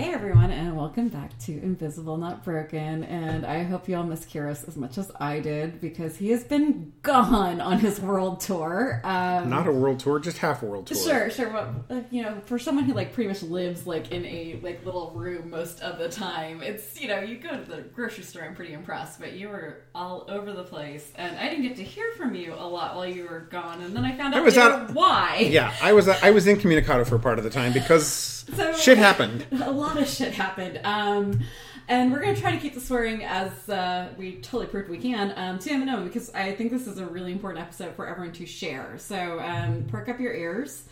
Hey everyone, and welcome back to Invisible Not Broken. And I hope you all miss Kyros as much as I did because he has been gone on his world tour. Um, Not a world tour, just half a world tour. Sure, sure. Well, you know, for someone who like pretty much lives like in a like little room most of the time, it's you know you go to the grocery store. I'm pretty impressed, but you were all over the place, and I didn't get to hear from you a lot while you were gone. And then I found out I was out- why. Yeah, I was I was incommunicado for part of the time because So- shit happened. a lot of shit happened. Um, and we're going to try to keep the swearing as uh, we totally proved we can um, to a minimum because I think this is a really important episode for everyone to share. So um, perk up your ears,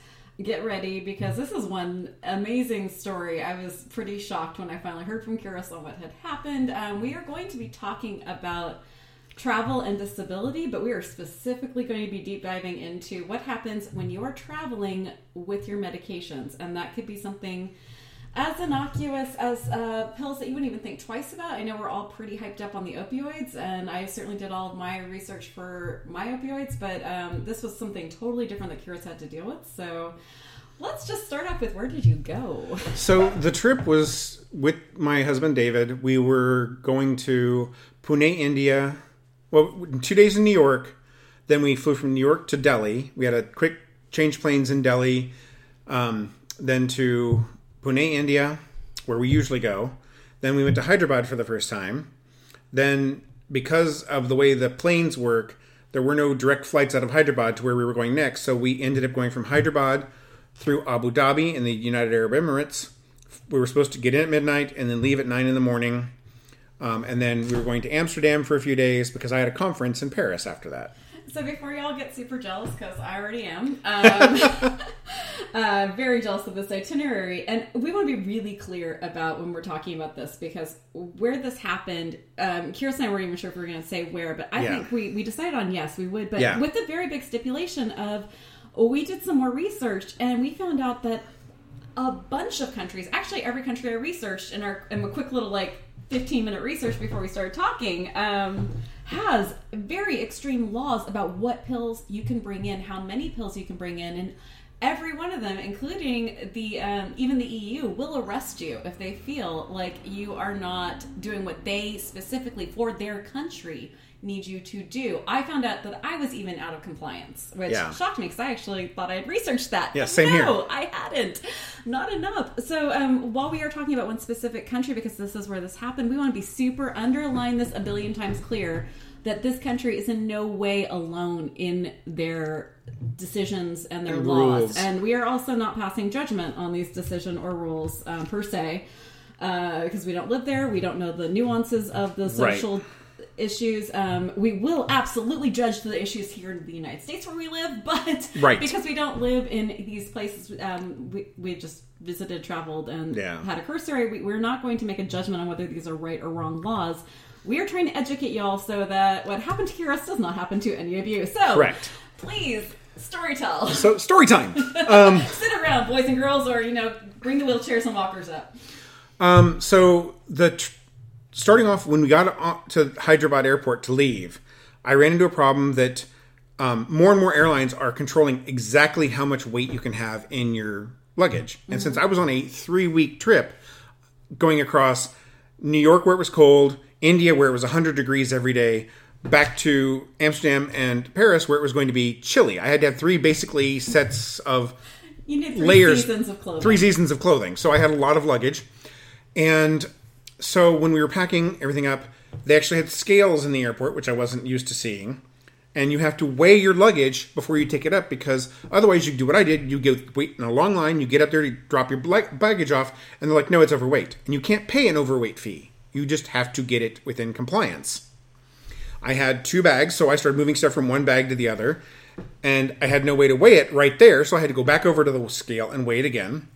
get ready because this is one amazing story. I was pretty shocked when I finally heard from Kyros on what had happened. Um, we are going to be talking about travel and disability, but we are specifically going to be deep diving into what happens when you are traveling with your medications. And that could be something as innocuous as uh, pills that you wouldn't even think twice about. I know we're all pretty hyped up on the opioids, and I certainly did all of my research for my opioids, but um, this was something totally different that Kyros had to deal with. So let's just start off with where did you go? So the trip was with my husband David. We were going to Pune, India. Well, two days in New York. Then we flew from New York to Delhi. We had a quick change planes in Delhi. Um, then to Pune, India, where we usually go. Then we went to Hyderabad for the first time. Then, because of the way the planes work, there were no direct flights out of Hyderabad to where we were going next. So we ended up going from Hyderabad through Abu Dhabi in the United Arab Emirates. We were supposed to get in at midnight and then leave at nine in the morning. Um, and then we were going to Amsterdam for a few days because I had a conference in Paris after that. So before y'all get super jealous, because I already am, um, uh, very jealous of this itinerary, and we want to be really clear about when we're talking about this because where this happened, um, Kira and I weren't even sure if we were going to say where, but I Yeah. think we we decided on yes, we would, but Yeah. with the very big stipulation of we did some more research and we found out that a bunch of countries, actually every country I researched in our in a quick little like 15 minute research before we started talking, um, has very extreme laws about what pills you can bring in, how many pills you can bring in, and every one of them, including the um, even the EU, will arrest you if they feel like you are not doing what they specifically for their country need you to do. I found out that I was even out of compliance, which Yeah. shocked me because I actually thought I had researched that. Yeah, same no, here. I hadn't. Not enough. So, um, while we are talking about one specific country, because this is where this happened, we want to be super underline this a billion times clear that this country is in no way alone in their decisions and their And laws. rules. And we are also not passing judgment on these decision or rules um, per se, uh, because we don't live there. We don't know the nuances of the Right. Issues. Um, we will absolutely judge the issues here in the United States where we live, but Right. because we don't live in these places, um, we, we just visited, traveled, and Yeah. had a cursory. We, we're not going to make a judgment on whether these are right or wrong laws. We are trying to educate y'all so that what happened to Kyros does not happen to any of you. So, Correct. please, story tell. So story time. Sit around, boys and girls, or, you know, bring the wheelchairs and walkers up. Um, so the tr- starting off when we got to Hyderabad Airport to leave, I ran into a problem that um, more and more airlines are controlling exactly how much weight you can have in your luggage. And since I was on a three week trip going across New York where it was cold, India where it was 100 degrees every day, back to Amsterdam and Paris where it was going to be chilly. I had to have three basically sets of You need three layers, seasons of clothing. three seasons of clothing. So I had a lot of luggage, and so when we were packing everything up, they actually had scales in the airport, which I wasn't used to seeing. And you have to weigh your luggage before you take it up because otherwise you do what I did. You get wait in a long line. You get up there to drop your baggage off, and they're like, "No, it's overweight," and you can't pay an overweight fee. You just have to get it within compliance. I had two bags, so I started moving stuff from one bag to the other, and I had no way to weigh it right there, so I had to go back over to the scale and weigh it again.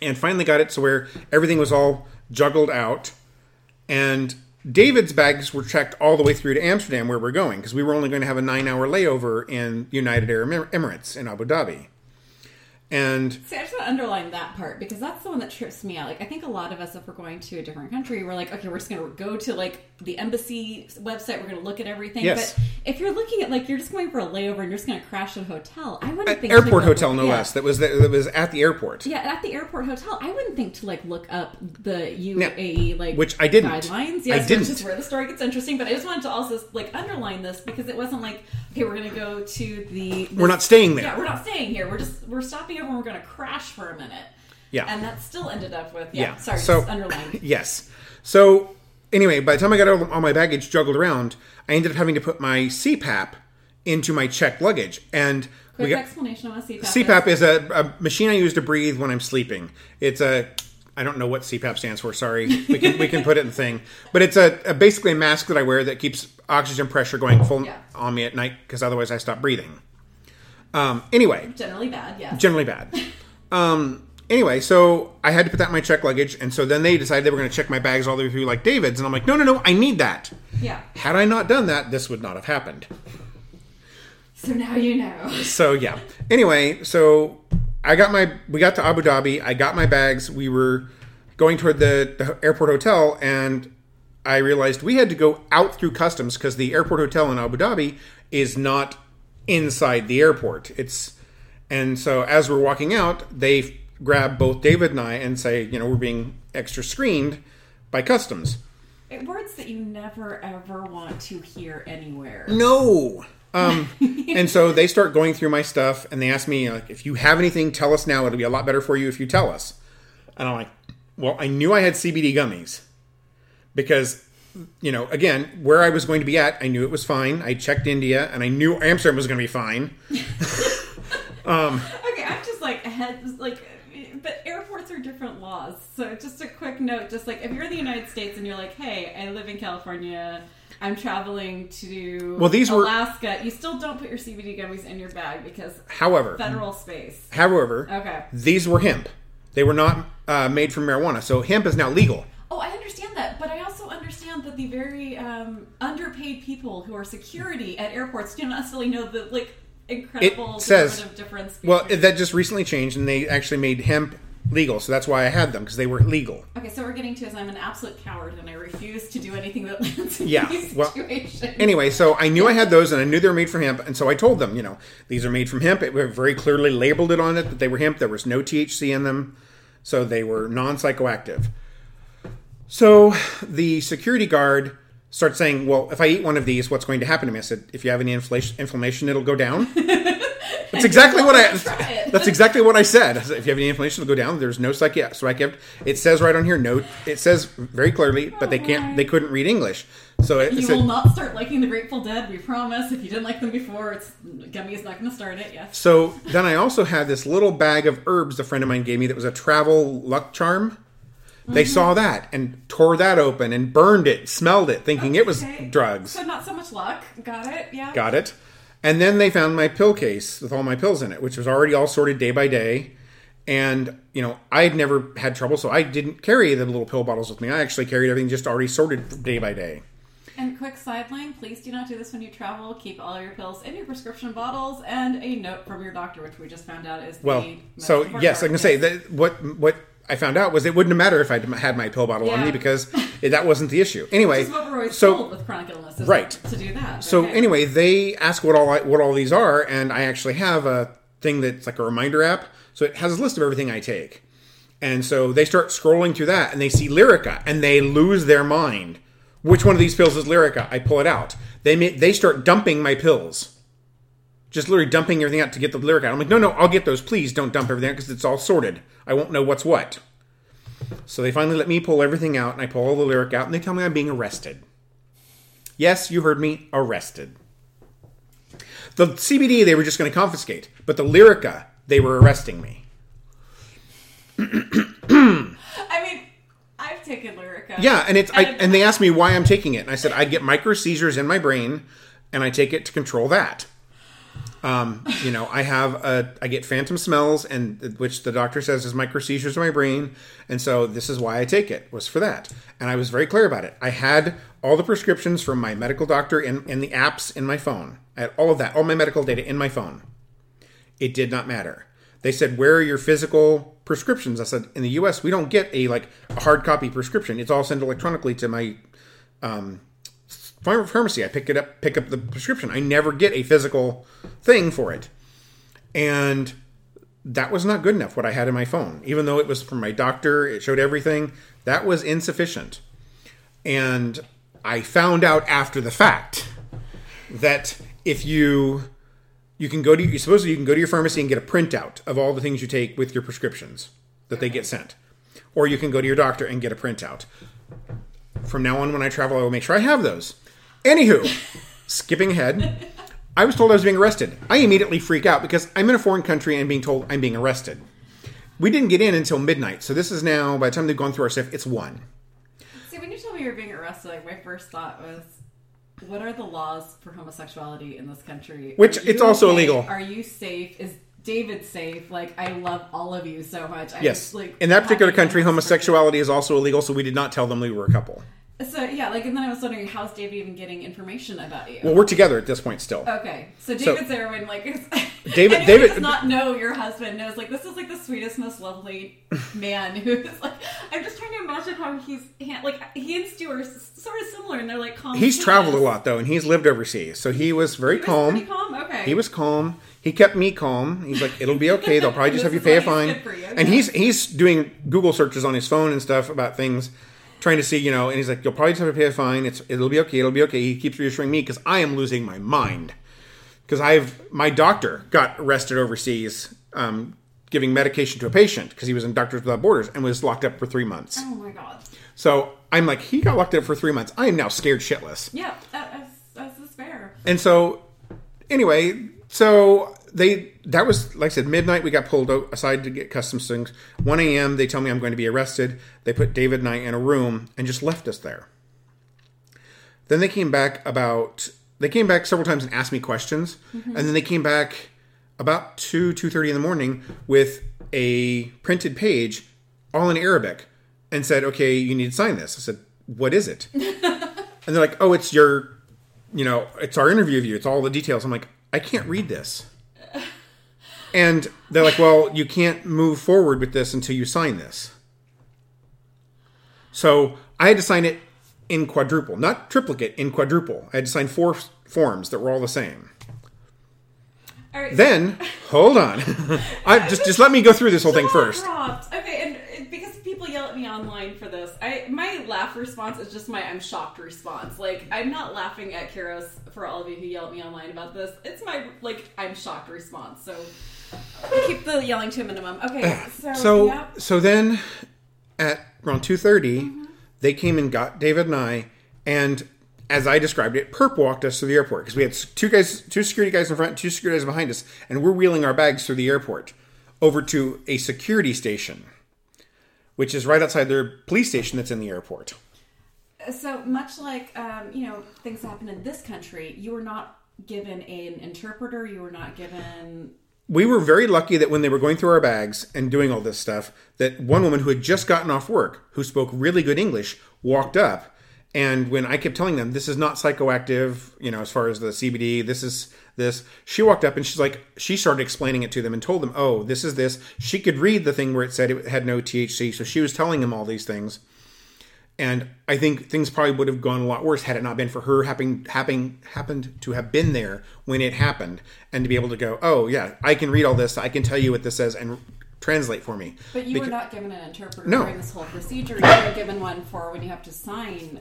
And finally got it to where everything was all juggled out, and David's bags were checked all the way through to Amsterdam, where we're going, because we were only going to have a nine-hour layover in United Arab Emirates in Abu Dhabi. And See, I just want to underline that part because that's the one that trips me out. Like, I think a lot of us, if we're going to a different country, we're like, okay, we're just going to go to like the embassy website. We're going to look at everything. Yes. But if you're looking at like you're just going for a layover and you're just going to crash at a hotel, I wouldn't at think airport hotel, no yeah. less. That was that was at the airport. Yeah, at the airport hotel, I wouldn't think to like look up the UAE like Which I didn't. guidelines. I Yes, didn't. which is where the story gets interesting. But I just wanted to also like underline this because it wasn't like okay, we're going to go to the. We're not staying there. Yeah, we're not staying here. We're just we're stopping over and we're going to crash for a minute. Yeah. and that still ended up with yeah. Yeah. Sorry, So- just underline. Yes. So anyway, by the time I got all my baggage juggled around, I ended up having to put my CPAP into my checked luggage, and we Quick got explanation on CPAP. CPAP Is. is a, a machine I use to breathe when I'm sleeping. It's a I don't know what CPAP stands for. Sorry, we can we can put it in the thing, but it's a, a basically a mask that I wear that keeps oxygen pressure going full Yeah. on me at night because otherwise I stop breathing. Um, anyway, Generally bad. Yeah. generally bad. Um, anyway, so I had to put that in my check luggage, and so then they decided they were going to check my bags all the way through like David's, and I'm like, no, no, no, I need that. yeah. Had I not done that, this would not have happened. So now you know. So yeah. Anyway, so I got my we got to Abu Dhabi. I got my bags. We were going toward the, the airport hotel, and I realized we had to go out through customs because the airport hotel in Abu Dhabi is not inside the airport. It's and so as we're walking out, they grab both David and I and say, you know, we're being extra screened by customs. It- Words that you never ever want to hear anywhere. No. Um, and so they start going through my stuff and they ask me, like, if you have anything, tell us now. It'll be a lot better for you if you tell us. And I'm like, well, I knew I had CBD gummies because, you know, again, where I was going to be at, I knew it was fine. I checked India and I knew Amsterdam was going to be fine. um, Okay, I'm just like ahead, like, but airports are different laws. So just a quick note, just like if you're in the United States and you're like, hey, I live in California, I'm traveling to Well, these were- Alaska, you still don't put your CBD gummies in your bag because However, federal space. however, Okay. these were hemp. They were not uh, made from marijuana. So hemp is now legal. Oh, I understand that, but I also the very um, underpaid people who are security at airports do not necessarily know the like incredible It says- of difference. Well, that just recently changed and they actually made hemp legal. So that's why I had them because they were legal. Okay, so we're getting to is I'm an absolute coward and I refuse to do anything that lands in Yeah, these well, situations. Anyway, so I knew I had those, and I knew they were made from hemp, and so I told them, you know, these are made from hemp. It very clearly labeled it on it that they were hemp. There was no THC in them, so they were non-psychoactive. So the security guard starts saying, "Well, if I eat one of these, what's going to happen to me?" I said, "If you have any inflammation, it'll go down." That's exactly what I. That's exactly what I said. I said, If you have any inflammation, it'll go down. There's no psychiatric. psychiatric it says right on here. No, it says very clearly, but they can't. They couldn't read English, so it, it you said, will not start liking the Grateful Dead. We promise. If you didn't like them before, it's Gummy is not going to start it. Yes. So then I also had this little bag of herbs a friend of mine gave me that was a travel luck charm. They Mm-hmm. saw that and tore that open and burned it, smelled it, thinking it was Okay. drugs. So not so much luck. Got it. Yeah. Got it. And then they found my pill case with all my pills in it, which was already all sorted day by day. And, you know, I had never had trouble, so I didn't carry the little pill bottles with me. I actually carried everything just already sorted day by day. And quick sideline, please do not do this when you travel. Keep all your pills in your prescription bottles and a note from your doctor, which we just found out is Well, so yes, I can say that what what I found out was it wouldn't have mattered if I had my pill bottle on me because it, that wasn't the issue. Anyway, Which is what we're always so told with chronic illness, Right. to do that. So Okay. anyway, they ask what all I, what all these are, and I actually have a thing that's like a reminder app. So it has a list of everything I take, and so they start scrolling through that, and they see Lyrica, and they lose their mind. Which one of these pills is Lyrica? I pull it out. They ma- they start dumping my pills, just literally dumping everything out to get the Lyrica. out. I'm like, no, no, I'll get those. Please don't dump everything out because it's all sorted. I won't know what's what. So they finally let me pull everything out, and I pull all the Lyric out, and they tell me I'm being arrested. Yes, you heard me, arrested. The CBD they were just going to confiscate, but the Lyrica they were arresting me. I mean, I've taken Lyrica. Yeah, and it's I, and they asked me why I'm taking it, and I said I get micro seizures in my brain, and I take it to control that. Um, you know, I have a I get phantom smells, and which the doctor says is micro seizures in my brain, and so this is why I take it was for that, and I was very clear about it. I had all the prescriptions from my medical doctor in in the apps in my phone. I had all of that, all my medical data in my phone. It did not matter. They said, "Where are your physical prescriptions?" I said, "In the U.S., we don't get a like a hard copy prescription. It's all sent electronically to my um, pharmacy. I pick it up, pick up the prescription. I never get a physical thing for it." And that was not good enough. What I had in my phone, even though it was from my doctor, it showed everything. That was insufficient. And I found out after the fact that if you you can go to you supposedly you can go to your pharmacy and get a printout of all the things you take with your prescriptions that they get sent, or you can go to your doctor and get a printout. From now on, when I travel, I will make sure I have those. Anywho, skipping ahead, I was told I was being arrested. I immediately freak out because I'm in a foreign country and being told I'm being arrested. We didn't get in until midnight, so this is now by the time they've gone through our stuff, it's one. See, when you told me you were being arrested, like my first thought was, what are the laws for homosexuality in this country? Which, it's also illegal. Are you safe? Is David safe? Like, I love all of you so much. I Yes, like in that particular country, homosexuality is also illegal, so we did not tell them we were a couple. So yeah, like, and then I was wondering, how's David even getting information about you? Well, we're together at this point still. Okay, so David's there when like David- David- does not know your husband knows like this is like the sweetest, most lovely man who is like. I'm just trying to imagine how he's like he and Stu are sort of similar, and they're like calm. He's traveled a lot though, and he's lived overseas, so he was very He was calm. calm. Okay, He was calm. He kept me calm. He's like, "It'll be okay. They'll probably just have you pay a fine." you, And he's he's doing Google searches on his phone and stuff about things, trying to see, you know. And he's like, "You'll probably just have to pay a fine. It's it'll be okay. It'll be okay." He keeps reassuring me because I am losing my mind because I've my doctor got arrested overseas, um, giving medication to a patient because he was in Doctors Without Borders and was locked up for three months. Oh my god. So I'm like, he got locked up for three months. I am now scared shitless. Yeah, that, that's that's fair. And so, anyway, so they that was like I said, midnight. We got pulled aside to get customs things. One a.m. They tell me I'm going to be arrested. They put David and I in a room and just left us there. Then they came back about. They came back several times and asked me questions, mm-hmm. and then they came back about two two thirty in the morning with a printed page, all in Arabic, and said, "Okay, you need to sign this." I said, "What is it?" and they're like, "Oh, it's your you know, it's our interview of you. It's all the details. I'm like, I can't read this. And they're like, well, you can't move forward with this until you sign this. So I had to sign it in quadruple, not triplicate, in quadruple. I had to sign four forms that were all the same. All right. Then, hold on. I just just let me go through this whole thing first. dropped. Okay, and because people yell at me online for this, I my laugh response is just my I'm shocked response. Like I'm not laughing at Kyros for all of you who yell at me online about this. It's my like I'm shocked response. So keep the yelling to a minimum. Okay, so, So yeah. so then at around two they came and got David and I, and as I described it, Perp walked us to the airport because we had two guys, two security guys in front, two security guys behind us, and we're wheeling our bags through the airport over to a security station, which is right outside their police station that's in the airport. So much like um, you know things happen in this country, you were not given an interpreter. You were not given. We were very lucky that when they were going through our bags and doing all this stuff, that one woman who had just gotten off work, who spoke really good English, walked up. And when I kept telling them, this is not psychoactive, you know, as far as the CBD, this is this, she walked up and she's like, she started explaining it to them and told them, oh, this is this. She could read the thing where it said it had no THC. So she was telling them all these things. And I think things probably would have gone a lot worse had it not been for her having having happened to have been there when it happened and to be able to go, oh yeah, I can read all this, I can tell you what this says and translate for me. But you were not given an interpreter No. during this whole procedure. You were given one for when you have to sign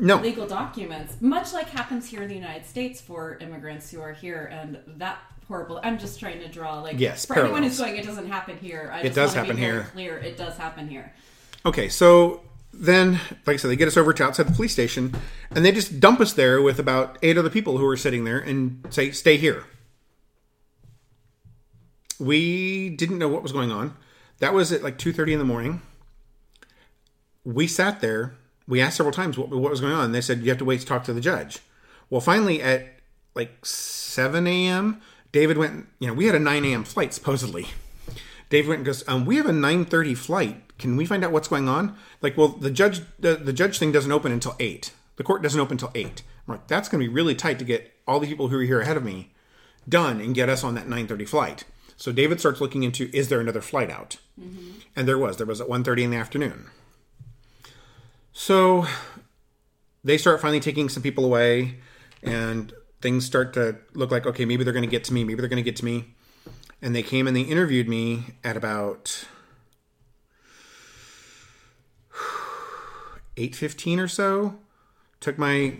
No, legal documents, much like happens here in the United States for immigrants who are here, and that horrible. I'm just trying to draw like Yes, for anyone parallels. who's going, it doesn't happen here. I just does happen here. Clear, it does happen here. Okay, so then, like I said, they get us over to outside the police station, and they just dump us there with about eight other people who are sitting there and say, "Stay here." We didn't know what was going on. That was at like two thirty in the morning. We sat there. We asked several times what, what was going on. They said you have to wait to talk to the judge. Well, finally at like seven a.m., David went. You know, we had a nine a.m. flight supposedly. Dave went and goes, um, "We have a 9:30 flight. Can we find out what's going on?" Like, well, the judge, the, the judge thing doesn't open until eight. The court doesn't open until eight. I'm like, that's going to be really tight to get all the people who are here ahead of me done and get us on that 9:30 flight. So David starts looking into is there another flight out? Mm-hmm. And there was. There was at 1.30 in the afternoon. So they start finally taking some people away and things start to look like okay maybe they're going to get to me maybe they're going to get to me and they came and they interviewed me at about 8.15 or so took my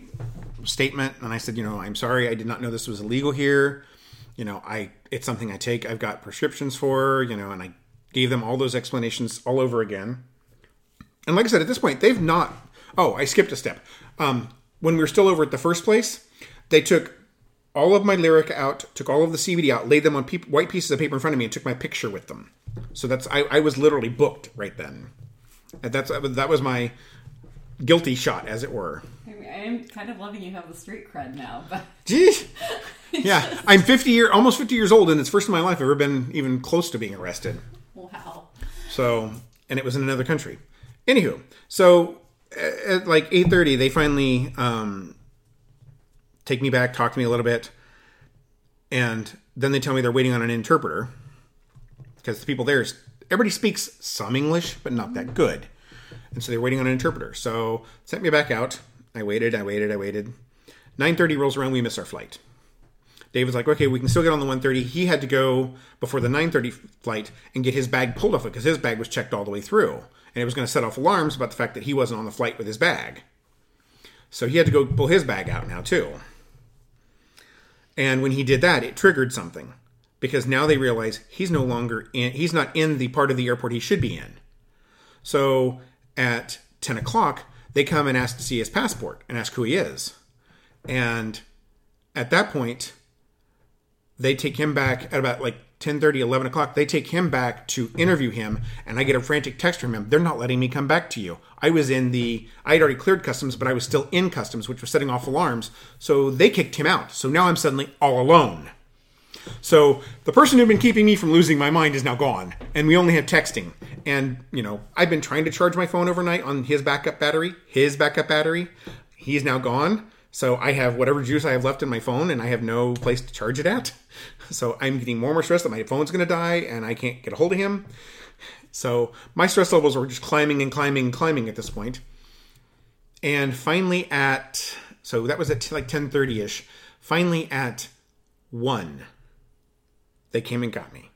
statement and i said you know i'm sorry i did not know this was illegal here. You know i it's something i take i've got prescriptions for you know and i gave them all those explanations all over again. And like i said at this point they've not oh i skipped a step. Um, when we were still over at the first place they took all of my lyric out took all of the cbd out laid them on pe- white pieces of paper in front of me and took my picture with them. So that's i, I was literally booked right then. And that's that was my guilty shot as it were I mean, I'm kind of loving you have the street cred now, but Jeez. Yeah, I'm 50 year, almost 50 years old, and it's first in my life I've ever been even close to being arrested. wow. So, and it was in another country. Anywho, so at like 8:30, they finally um, take me back, talk to me a little bit, and then they tell me they're waiting on an interpreter because the people there, everybody speaks some English, but not that good, and so they're waiting on an interpreter. So sent me back out. I waited, I waited, I waited. 9:30 rolls around, we miss our flight. David's like, okay, we can still get on the 1:30. He had to go before the 9:30 flight and get his bag pulled off it because his bag was checked all the way through, and it was going to set off alarms about the fact that he wasn't on the flight with his bag. So he had to go pull his bag out now too. And when he did that, it triggered something because now they realize he's no longer in. He's not in the part of the airport he should be in. So at 10 o'clock, they come and ask to see his passport and ask who he is. And at that point, they take him back at about like 10 30, 11 o'clock. They take him back to interview him and i get a frantic text from him. They're not letting me come back to you. I was in the i had already cleared customs but i was still in customs which was setting off alarms. So they kicked him out. So now i'm suddenly all alone so the person who'd been keeping me from losing my mind is now gone, and we only have texting. And you know, I've been trying to charge my phone overnight on his backup battery. His backup battery, he's now gone. So I have whatever juice I have left in my phone, and I have no place to charge it at. So I'm getting more and more stressed that my phone's going to die, and I can't get a hold of him. So my stress levels were just climbing and climbing and climbing at this point. And finally, at so that was at like 10:30 ish. Finally, at one they came and got me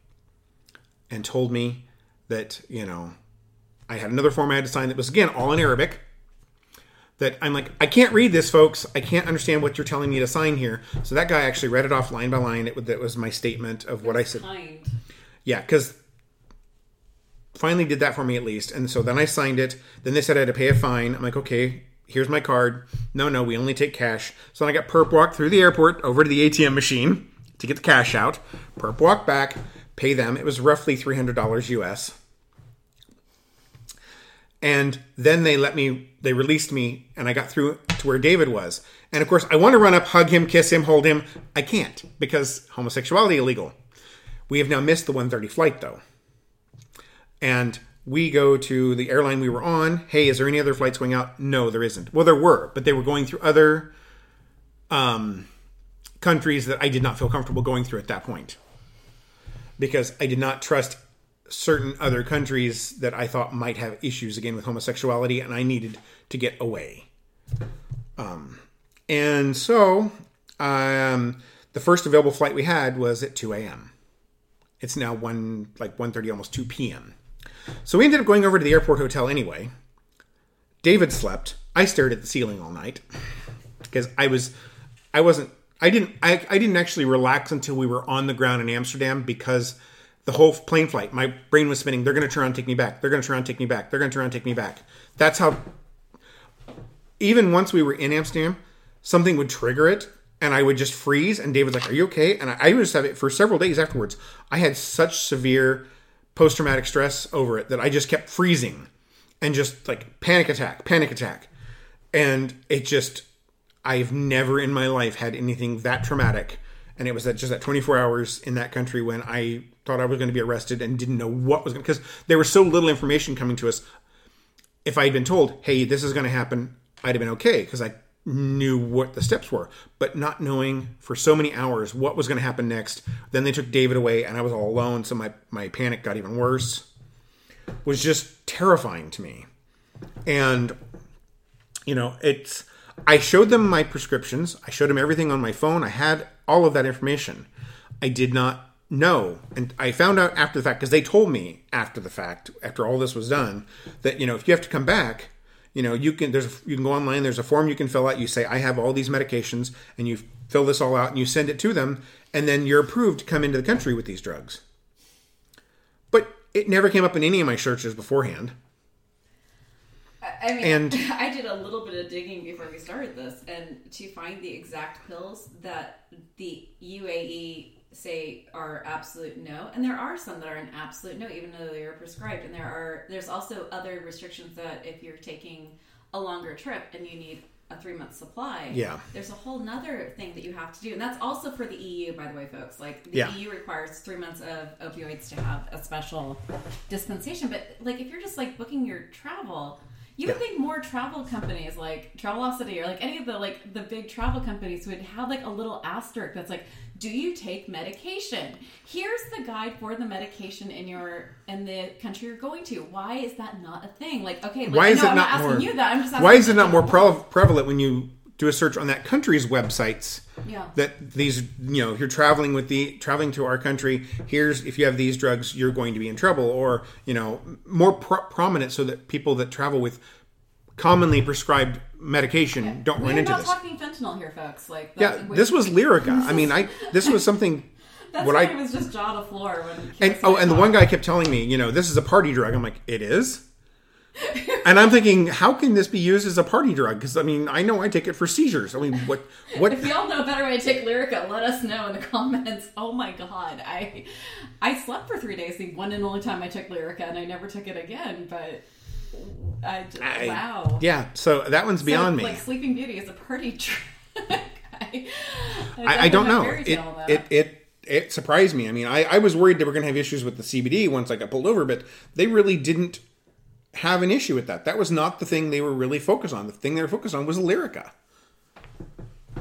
and told me that, you know, I had another form I had to sign that was, again, all in Arabic. That I'm like, I can't read this, folks. I can't understand what you're telling me to sign here. So that guy actually read it off line by line. It that was my statement of what I said. Kind. Yeah, because finally did that for me at least. And so then I signed it. Then they said I had to pay a fine. I'm like, okay, here's my card. No, no, we only take cash. So then I got perp walked through the airport over to the ATM machine to get the cash out. Perp walk back, pay them. It was roughly $300 US. And then they let me, they released me, and I got through to where David was. And of course, I want to run up, hug him, kiss him, hold him. I can't because homosexuality illegal. We have now missed the 130 flight though. And we go to the airline we were on. Hey, is there any other flights going out? No, there isn't. Well, there were, but they were going through other um, countries that I did not feel comfortable going through at that point because I did not trust certain other countries that I thought might have issues again with homosexuality, and I needed to get away. Um, and so, um, the first available flight we had was at 2 a.m. It's now one like 1:30, almost 2 p.m. So we ended up going over to the airport hotel anyway. David slept. I stared at the ceiling all night because I was, I wasn't I didn't I, I didn't actually relax until we were on the ground in Amsterdam because the whole plane flight, my brain was spinning. They're going to turn and take me back. They're going to turn and take me back. They're going to turn and take me back. That's how. Even once we were in Amsterdam, something would trigger it, and I would just freeze. And David's like, "Are you okay?" And I, I would just have it for several days afterwards. I had such severe post traumatic stress over it that I just kept freezing, and just like panic attack, panic attack, and it just I've never in my life had anything that traumatic. And it was that just that 24 hours in that country when I thought I was going to be arrested and didn't know what was going to, because there was so little information coming to us. If I had been told, hey, this is going to happen, I'd have been okay because I knew what the steps were, but not knowing for so many hours what was going to happen next. Then they took David away, and I was all alone, so my my panic got even worse. Was just terrifying to me, and you know it's. I showed them my prescriptions. I showed them everything on my phone. I had all of that information. I did not know, and I found out after the fact because they told me after the fact, after all this was done, that you know if you have to come back, you know you can there's you can go online. There's a form you can fill out. You say I have all these medications, and you fill this all out, and you send it to them, and then you're approved to come into the country with these drugs. But it never came up in any of my searches beforehand. I mean, And- I did a little bit of digging before we started this, and to find the exact pills that the UAE say are absolute no, and there are some that are an absolute no, even though they are prescribed. And there are there's also other restrictions that if you're taking a longer trip and you need a three month supply, Yeah. there's a whole nother thing that you have to do, and that's also for the EU, by the way, folks. Like the Yeah. EU requires three months of opioids to have a special dispensation, but like if you're just like booking your travel. You would Yeah. think more travel companies like Travelocity or like any of the like the big travel companies would have like a little asterisk that's like, "Do you take medication? Here's the guide for the medication in your in the country you're going to." Why is that not a thing? Like, okay, like, Why is no, it I'm not asking more? you that. I'm just asking why is it not more pre- prevalent when you do a search on that country's websites? Yeah. That these, you know, if you're traveling with the traveling to our country, here's if you have these drugs, you're going to be in trouble, or you know, more pro- prominent so that people that travel with commonly prescribed medication don't run We're into not this. talking fentanyl here, folks. Like, Yeah, this was Lyrica. I mean, I this was something. That's what I it was just jaw to floor when. and oh, and the one guy kept telling me, you know, this is a party drug. I'm like, it is. And I'm thinking, how can this be used as a party drug? Because I mean, I know I take it for seizures. I mean, what, what? If y'all know a better way to take Lyrica, let us know in the comments. Oh my god, I I slept for three days the one and only time I took Lyrica, and I never took it again. But I, just, I- wow, Yeah, so that one's beyond so, me. Like Sleeping Beauty is a party trick. I, I, I don't know. It, it it it surprised me. I mean, I, I was worried they were going to have issues with the CBD once I got pulled over, but they really didn't have an issue with that. That was not the thing they were really focused on. The thing they were focused on was Lyrica.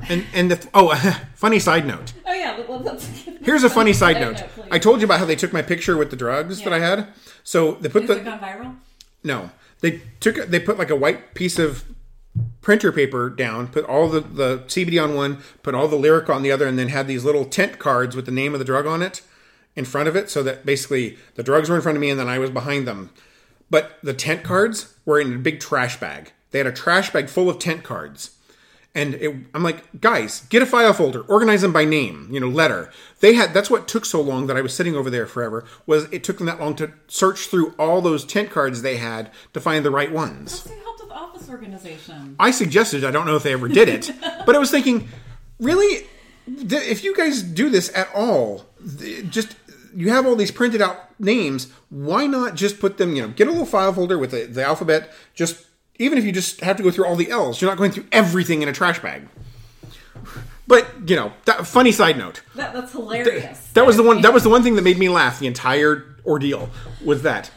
And and the oh, funny side note. oh yeah, let- let's. Here's a funny side note. note. I told you about how they took my picture with the drugs that I had. So they put Has the it gone viral? no, they took they put like a white piece of printer paper down, put all the the CBD on one, put all the lyric on the other, and then had these little tent cards with the name of the drug on it in front of it, so that basically the drugs were in front of me and then I was behind them. But the tent cards were in a big trash bag. They had a trash bag full of tent cards. And it, I'm like, guys, get a file folder, organize them by name, you know, letter. They had that's what took so long that I was sitting over there forever. Was it took them that long to search through all those tent cards they had to find the right ones? Let's help with office organization. I suggested, I don't know if they ever did it, but I was thinking, really, if you guys do this at all, just you have all these printed out names, why not just put them, you know, get a little file folder with the, the alphabet, just even if you just have to go through all the L's, you're not going through everything in a trash bag. But you know, that, funny side note. That, that's hilarious. That was the one. That was the one thing that made me laugh. The entire ordeal was that.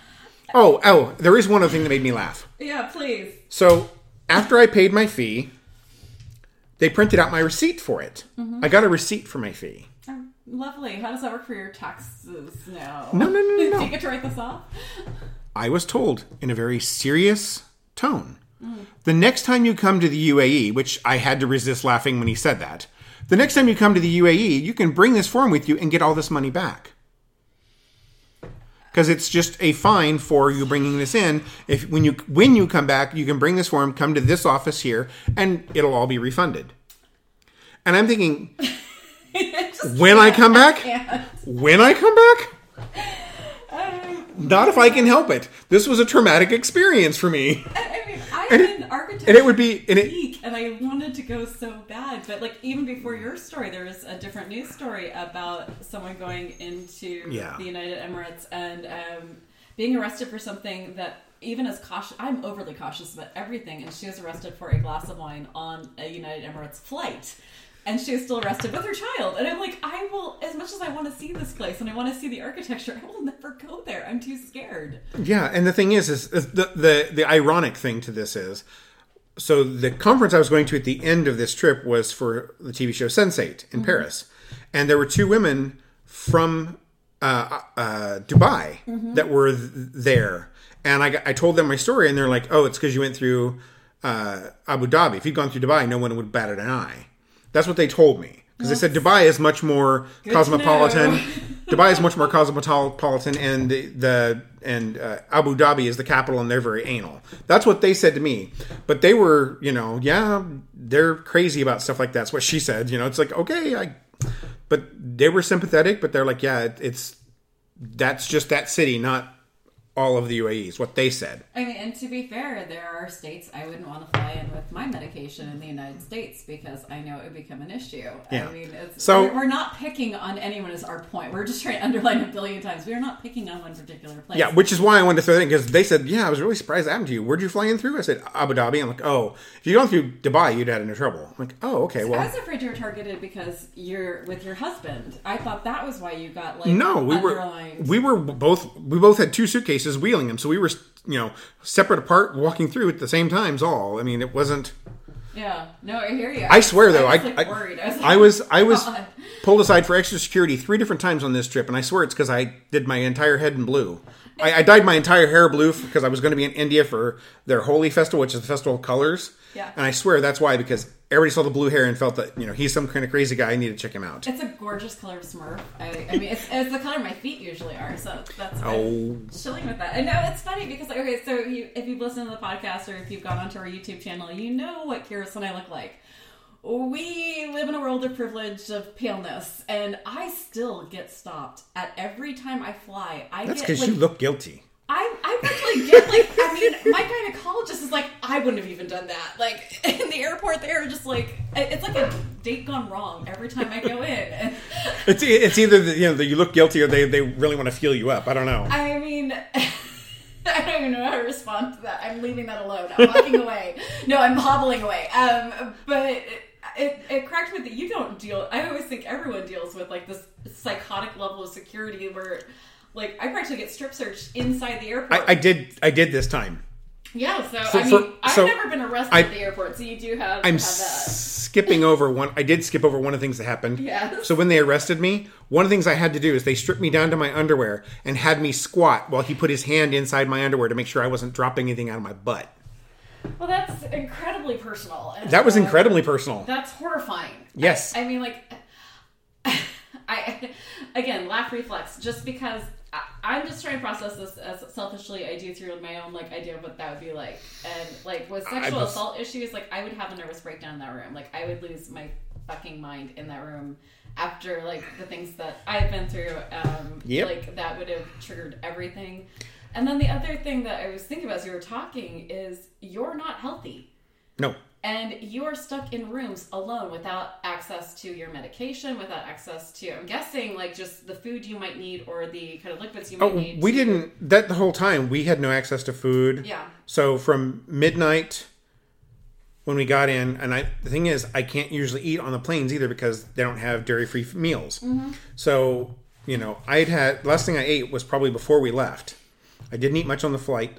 Oh, oh, there is one other thing that made me laugh. Yeah, please. So after I paid my fee, they printed out my receipt for it. Mm-hmm. I got a receipt for my fee. Lovely. How does that work for your taxes now? No, no, no, no, Do no. you get to write this off? I was told in a very serious tone. Mm. The next time you come to the UAE, which I had to resist laughing when he said that, the next time you come to the UAE, you can bring this form with you and get all this money back. Because it's just a fine for you bringing this in. If when you when you come back, you can bring this form, come to this office here, and it'll all be refunded. And I'm thinking, when I come back, when I come back, not if I can help it. This was a traumatic experience for me. I mean, I'm And an architect. and it would be- and it- and I wanted to go so bad. But like even before your story, there was a different news story about someone going into Yeah. the United Emirates and um, being arrested for something that even as cautious, I'm overly cautious about everything, and she was arrested for a glass of wine on a United Emirates flight. And she was still arrested with her child. And I'm like, I will, as much as I want to see this place and I want to see the architecture, I will never go there. I'm too scared. Yeah, and the thing is, is, is the, the the ironic thing to this is, so the conference I was going to at the end of this trip was for the TV show Sense8 in Paris, and there were two women from uh, uh, Dubai that were th- there, and I, I told them my story, and they're like, "Oh, it's because you went through uh, Abu Dhabi. If you'd gone through Dubai, no one would bat an eye." That's what they told me because they said Dubai is much more cosmopolitan. Dubai is much more cosmopolitan, and the, the and uh, Abu Dhabi is the capital, and they're very anal. That's what they said to me. But they were, you know, yeah, they're crazy about stuff like that. That's what she said. You know, it's like okay, I. But they were sympathetic, but they're like, yeah, it, it's that's just that city, not all of the UAEs, what they said. I mean, and to be fair, there are states I wouldn't want to fly in with my medication in the United States because I know it would become an issue. Yeah. I mean, it's, So- we're, we're not picking on anyone as our point. We're just trying to underline a billion times. We are not picking on one particular place. Yeah, which is why I wanted to throw that in because they said, yeah, I was really surprised that happened to you. Where'd you fly in through? I said Abu Dhabi. I'm like, oh, if you'd gone through Dubai, you'd had into trouble. I'm like, oh, okay, I well, I was afraid you were targeted because you're with your husband. I thought that was why you got like no, we were we were both we both had two suitcases wheeling them, so we were you know separate apart, walking through at the same times. All I mean, it wasn't. yeah, no, I hear you. I swear though, I I was, like, I, worried. I was, I was I oh was pulled aside for extra security three different times on this trip, and I swear it's because I did my entire head in blue. I, I dyed my entire hair blue because I was going to be in India for their Holi festival, which is the festival of colors. Yeah. And I swear that's why because everybody saw the blue hair and felt that you know he's some kind of crazy guy. I need to check him out. It's a gorgeous color of Smurf. I, I mean, it's, it's the color my feet usually are, so that's Oh. I'm chilling with that. I know it's funny because, like, okay, so you, if you've listened to the podcast or if you've gone onto our YouTube channel, you know what Kyros and I look like. We live in a world of privilege of paleness, and I still get stopped at every time I fly. I That's because like, you look guilty. I, I actually get like I mean my gynecologist is like I wouldn't have even done that like in the airport they're just like it's like a date gone wrong every time I go in It's it's either the, you know that you look guilty or they they really want to feel you up. I don't know. I mean I don't even know how to respond to that I'm leaving that alone I'm walking away no I'm hobbling away um but it, it cracked me that you don't deal I always think everyone deals with like this psychotic level of security where like I practically get strip searched inside the airport I, I did I did this time. Yeah, so, So I for- mean, I've so never been arrested I- at the airport, so you do have, I'm have skipping over one. I did skip over one of the things that happened. Yes. So when they arrested me, one of the things I had to do is they stripped me down to my underwear and had me squat while he put his hand inside my underwear to make sure I wasn't dropping anything out of my butt. Well, that's incredibly personal. and, That was uh, incredibly personal. That's horrifying. Yes. I, I mean, like, I again laugh reflex. Just because I, I'm just trying to process this as selfishly I do through my own like idea of what that would be like, and like with sexual was- assault issues, like I would have a nervous breakdown in that room. Like I would lose my fucking mind in that room after like the things that I've been through. Um, Yep. Like that would have triggered everything. And then the other thing that I was thinking about as you were talking is you're not healthy No. and you are stuck in rooms alone without access to your medication, without access to, I'm guessing, like just the food you might need or the kind of liquids you might Oh, need. we to- didn't. That the whole time we had no access to food. Yeah. So from midnight when we got in, and I the thing is, I can't usually eat on the planes either because they don't have dairy free meals. Mm-hmm. So you know, I'd had last thing I ate was probably before we left. I didn't eat much on the flight,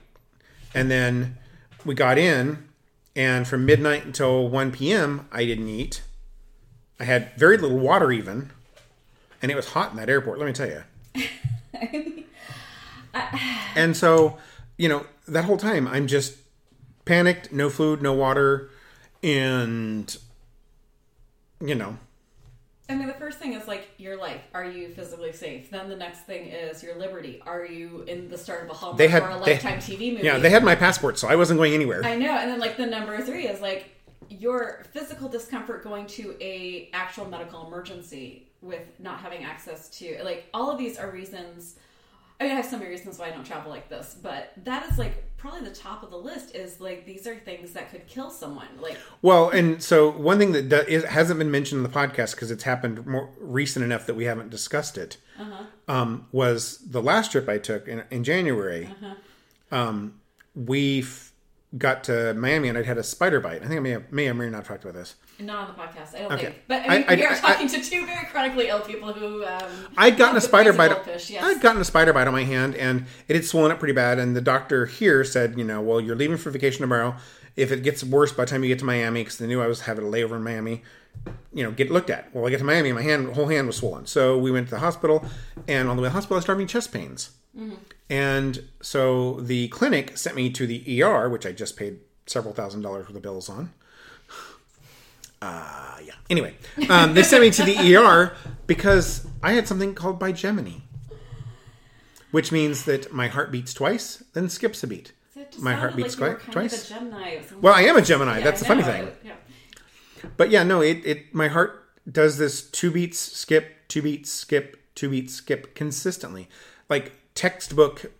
and then we got in, and from midnight until one p.m. I didn't eat. I had very little water even, and it was hot in that airport. Let me tell you. And so, you know, that whole time I'm just panicked, no food, no water, and you know, I mean, the first thing is like your life. Are you physically safe? Then the next thing is your liberty. Are you in the start of a Hallmark They had- or a they- Lifetime TV movie? yeah, they had my passport, so I wasn't going anywhere. I know. And then like the number three is like your physical discomfort going to a actual medical emergency with not having access to like all of these are reasons. I mean, I have so many reasons why I don't travel like this, but that is like probably the top of the list. Is like these are things that could kill someone. Like Well, and so one thing that do, is, hasn't been mentioned in the podcast because it's happened more recent enough that we haven't discussed it um, was the last trip I took in, in January. Um, we f- got to Miami and I'd had a spider bite. I think I may have, may or may not have talked about this. Not on the podcast, I don't Okay. think. But I mean, I- I- we are I- talking to two very chronically ill people who. Um, I'd gotten a spider bite. yes. I'd gotten a spider bite on my hand, and it had swollen up pretty bad. And the doctor here said, you know, well, you're leaving for vacation tomorrow. If it gets worse by the time you get to Miami, because they knew I was having a layover in Miami, you know, get looked at. Well, I get to Miami, my hand, whole hand was swollen. So we went to the hospital, and on the way to the hospital, I started having chest pains. And so the clinic sent me to the ER, which I just paid several thousand dollars for the bills on. Uh, yeah. Anyway, um, they sent me to the ER because I had something called bigeminy, which means that my heart beats twice, then skips a beat. it My heart beats like you were twi- twice. Of a Gemini. Well, I am a Gemini. Yeah, That's I the funny thing. Yeah. But yeah, no, it, it my heart does this two beats, skip, two beats, skip, two beats, skip consistently. Like textbook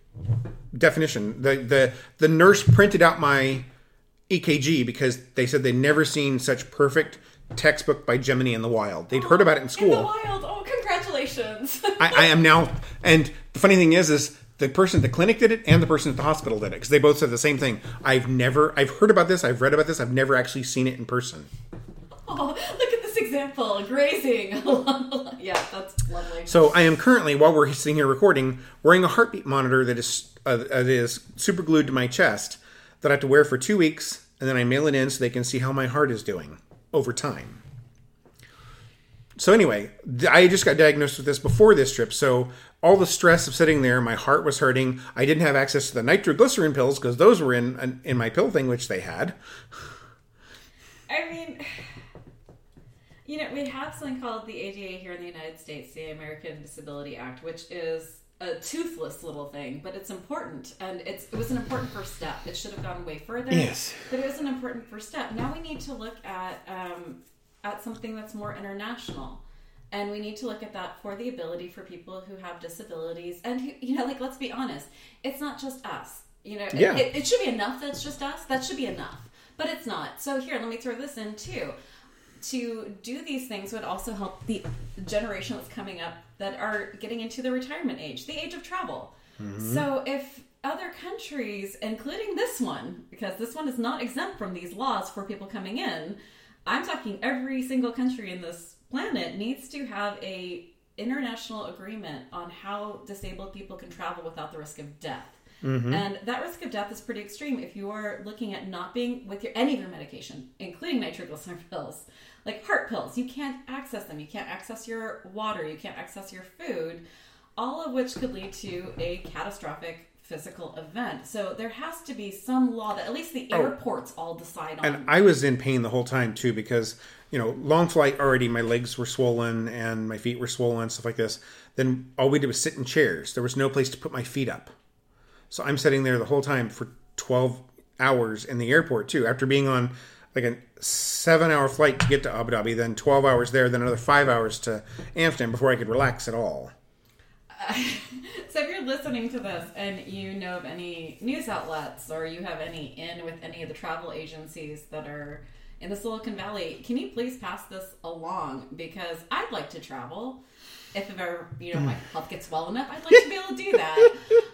definition. The the the nurse printed out my EKG because they said they'd never seen such perfect textbook bigeminy in the wild. They'd heard about it in In the school. wild. Oh, congratulations. I, I am now, and the funny thing is, is the person at the clinic did it and the person at the hospital did it because they both said the same thing. I've never, I've heard about this, I've read about this, I've never actually seen it in person. oh, look at this example. Grazing. yeah, that's lovely. So I am currently, while we're sitting here recording, wearing a heartbeat monitor that is uh, that is super glued to my chest that I have to wear for two weeks, and then I mail it in so they can see how my heart is doing over time. So anyway, I just got diagnosed with this before this trip. So all the stress of sitting there, my heart was hurting. I didn't have access to the nitroglycerin pills because those were in in my pill thing, which they had. I mean, you know, we have something called the ADA here in the United States, the American Disability Act, which is a toothless little thing, but it's important, and it's it was an important first step. It should have gone way further. Yes. but it was an important first step. Now we need to look at um, at something that's more international. And we need to look at that for the ability for people who have disabilities and who, you know, like, let's be honest, it's not just us. You know, Yeah. it, it should be enough that's just us. That should be enough. But it's not. So here, let me throw this in too. To do these things would also help the generation that's coming up that are getting into the retirement age, the age of travel. Mm-hmm. So if other countries, including this one, because this one is not exempt from these laws for people coming in, I'm talking every single country in this planet needs to have a international agreement on how disabled people can travel without the risk of death. Mm-hmm. And that risk of death is pretty extreme if you are looking at not being with your any of your medication, including nitroglycerin pills, like heart pills. You can't access them. You can't access your water. You can't access your food, all of which could lead to a catastrophic physical event. So there has to be some law that at least the oh. airports all decide on. And I was in pain the whole time too because you know long flight already my legs were swollen and my feet were swollen stuff like this. Then all we did was sit in chairs. There was no place to put my feet up, so I'm sitting there the whole time for 12 hours in the airport too. After being on like a seven hour flight to get to Abu Dhabi, then 12 hours there, then another five hours to Amsterdam before I could relax at all. So if you're listening to this and you know of any news outlets or you have any in with any of the travel agencies that are in the Silicon Valley, can you please pass this along? Because I'd like to travel. If ever, you know, my health gets well enough, I'd like to be able to do that.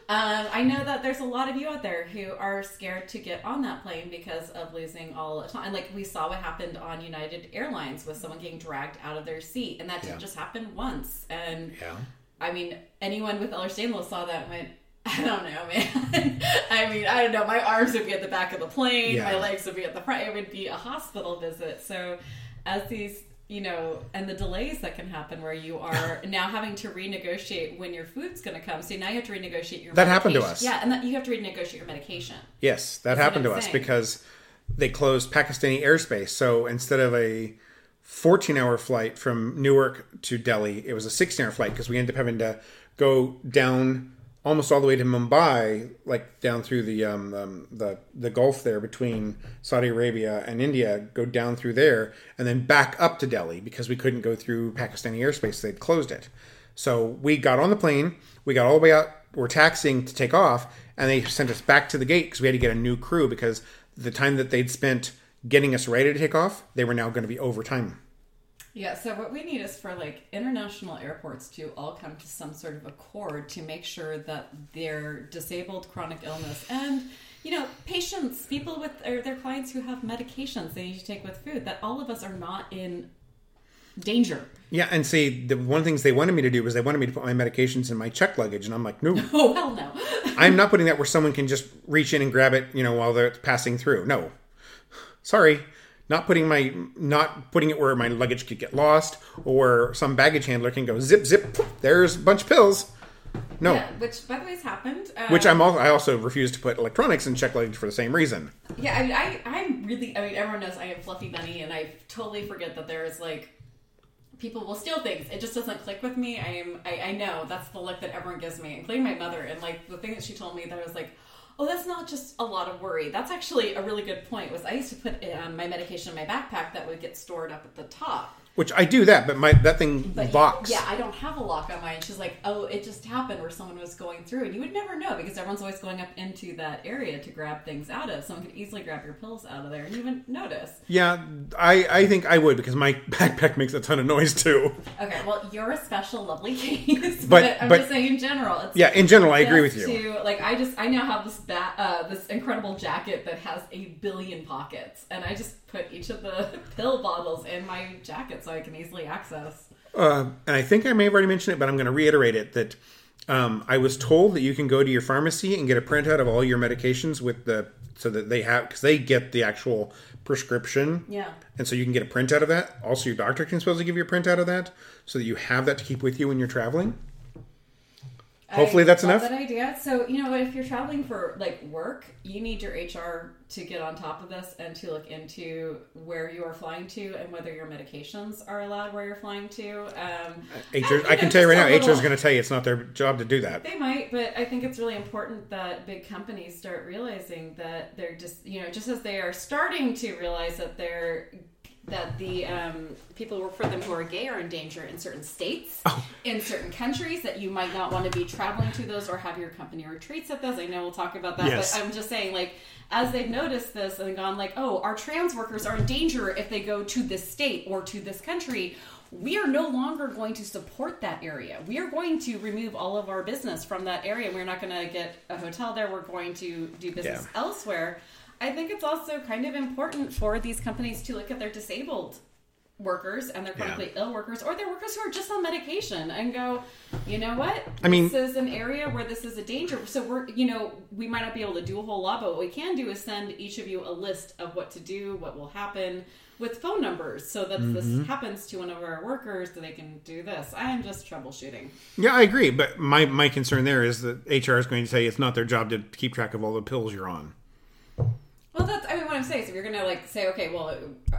Um, I know that there's a lot of you out there who are scared to get on that plane because of losing all the time. Like we saw what happened on United Airlines with someone getting dragged out of their seat, and that didn't just happen once. And Yeah. I mean, anyone with Ehlers-Danlos saw that and went, I don't know, man. I mean, I don't know. My arms would be at the back of the plane. Yeah. My legs would be at the front. It would be a hospital visit. So, as these, you know, and the delays that can happen where you are now having to renegotiate when your food's going to come. So now you have to renegotiate your That happened to us. Yeah, and that you have to renegotiate your medication. Yes, that That's happened to I'm us because they closed Pakistani airspace. So instead of a 14 hour flight from Newark to Delhi, it was a 16 hour flight because we ended up having to go down almost all the way to Mumbai, like down through the um, um, the the Gulf there between Saudi Arabia and India, go down through there, and then back up to Delhi because we couldn't go through Pakistani airspace; they'd closed it. So we got on the plane, we got all the way out, we're taxiing to take off, and they sent us back to the gate because we had to get a new crew because the time that they'd spent getting us ready to take off, they were now going to be overtime. Yeah, so what we need is for like international airports to all come to some sort of accord to make sure that their disabled chronic illness and you know, patients, people with or their clients who have medications they need to take with food. That all of us are not in danger. Yeah, and see, the one of the things they wanted me to do was they wanted me to put my medications in my check luggage, and I'm like, no, Oh hell no! I'm not putting that where someone can just reach in and grab it, you know, while they're passing through. No, sorry, not putting my not putting it where my luggage could get lost, or some baggage handler can go zip zip. poof, There's a bunch of pills. No, yeah, which by the way has happened. Um, which I'm also I also refuse to put electronics in check luggage for the same reason. Yeah, I mean, I, I'm really. I mean, everyone knows I am fluffy bunny, and I totally forget that there is like people will steal things. It just doesn't click with me. I am. I, I know that's the look that everyone gives me, including my mother. And like the thing that she told me that I was like, oh, that's not just a lot of worry. That's actually a really good point. Was I used to put um, my medication in my backpack that would get stored up at the top. Which I do that, but my that thing But locks. yeah, I don't have a lock on mine. She's like, oh, it just happened where someone was going through, and you would never know because everyone's always going up into that area to grab things out of. Someone could easily grab your pills out of there, and you wouldn't notice. Yeah, I I think I would because my backpack makes a ton of noise too. Okay, well, you're a special, lovely case, But- but, I'm but- just saying in general. It's Yeah, in general, I agree with you. To, like, I just I now have this ba- uh, this incredible jacket that has a billion pockets, and I just put each of the pill bottles in my jacket so I can easily access. Uh, and I think I may have already mentioned it, but I'm going to reiterate it that um, I was told that you can go to your pharmacy and get a printout of all your medications with the so that they have because they get the actual prescription. Yeah. And so you can get a printout of that. Also, your doctor can supposedly give you a printout of that so that you have that to keep with you when you're traveling. Hopefully I that's enough. That idea. So you know? If you're traveling for like work, you need your HR to get on top of this and to look into where you are flying to and whether your medications are allowed where you're flying to. Um, HR, and, I can tell you right now, HR is going to tell you it's not their job to do that. They might, but I think it's really important that big companies start realizing that they're just, you know, just as they are starting to realize that they're that the um, people who work for them who are gay are in danger in certain states, in certain countries that you might not want to be traveling to those or have your company retreats at those. I know we'll talk about that, Yes. but I'm just saying, like, as they've noticed this and gone, like, oh, our trans workers are in danger if they go to this state or to this country. We are no longer going to support that area. We are going to remove all of our business from that area. We're not going to get a hotel there. We're going to do business Yeah. elsewhere. I think it's also kind of important for these companies to look at their disabled workers and their chronically ill workers or their workers who are just on medication and go, you know what? I mean- this is an area where this is a danger. So we're, you know, we might not be able to do a whole lot, but what we can do is send each of you a list of what to do, what will happen with phone numbers so that Mm-hmm. this happens to one of our workers, that they can do this. I am just troubleshooting. Yeah, I agree, but my my concern there is that HR is going to say it's not their job to keep track of all the pills you're on. Well, that's I mean what I'm saying. So if you're gonna like say, okay, well, uh,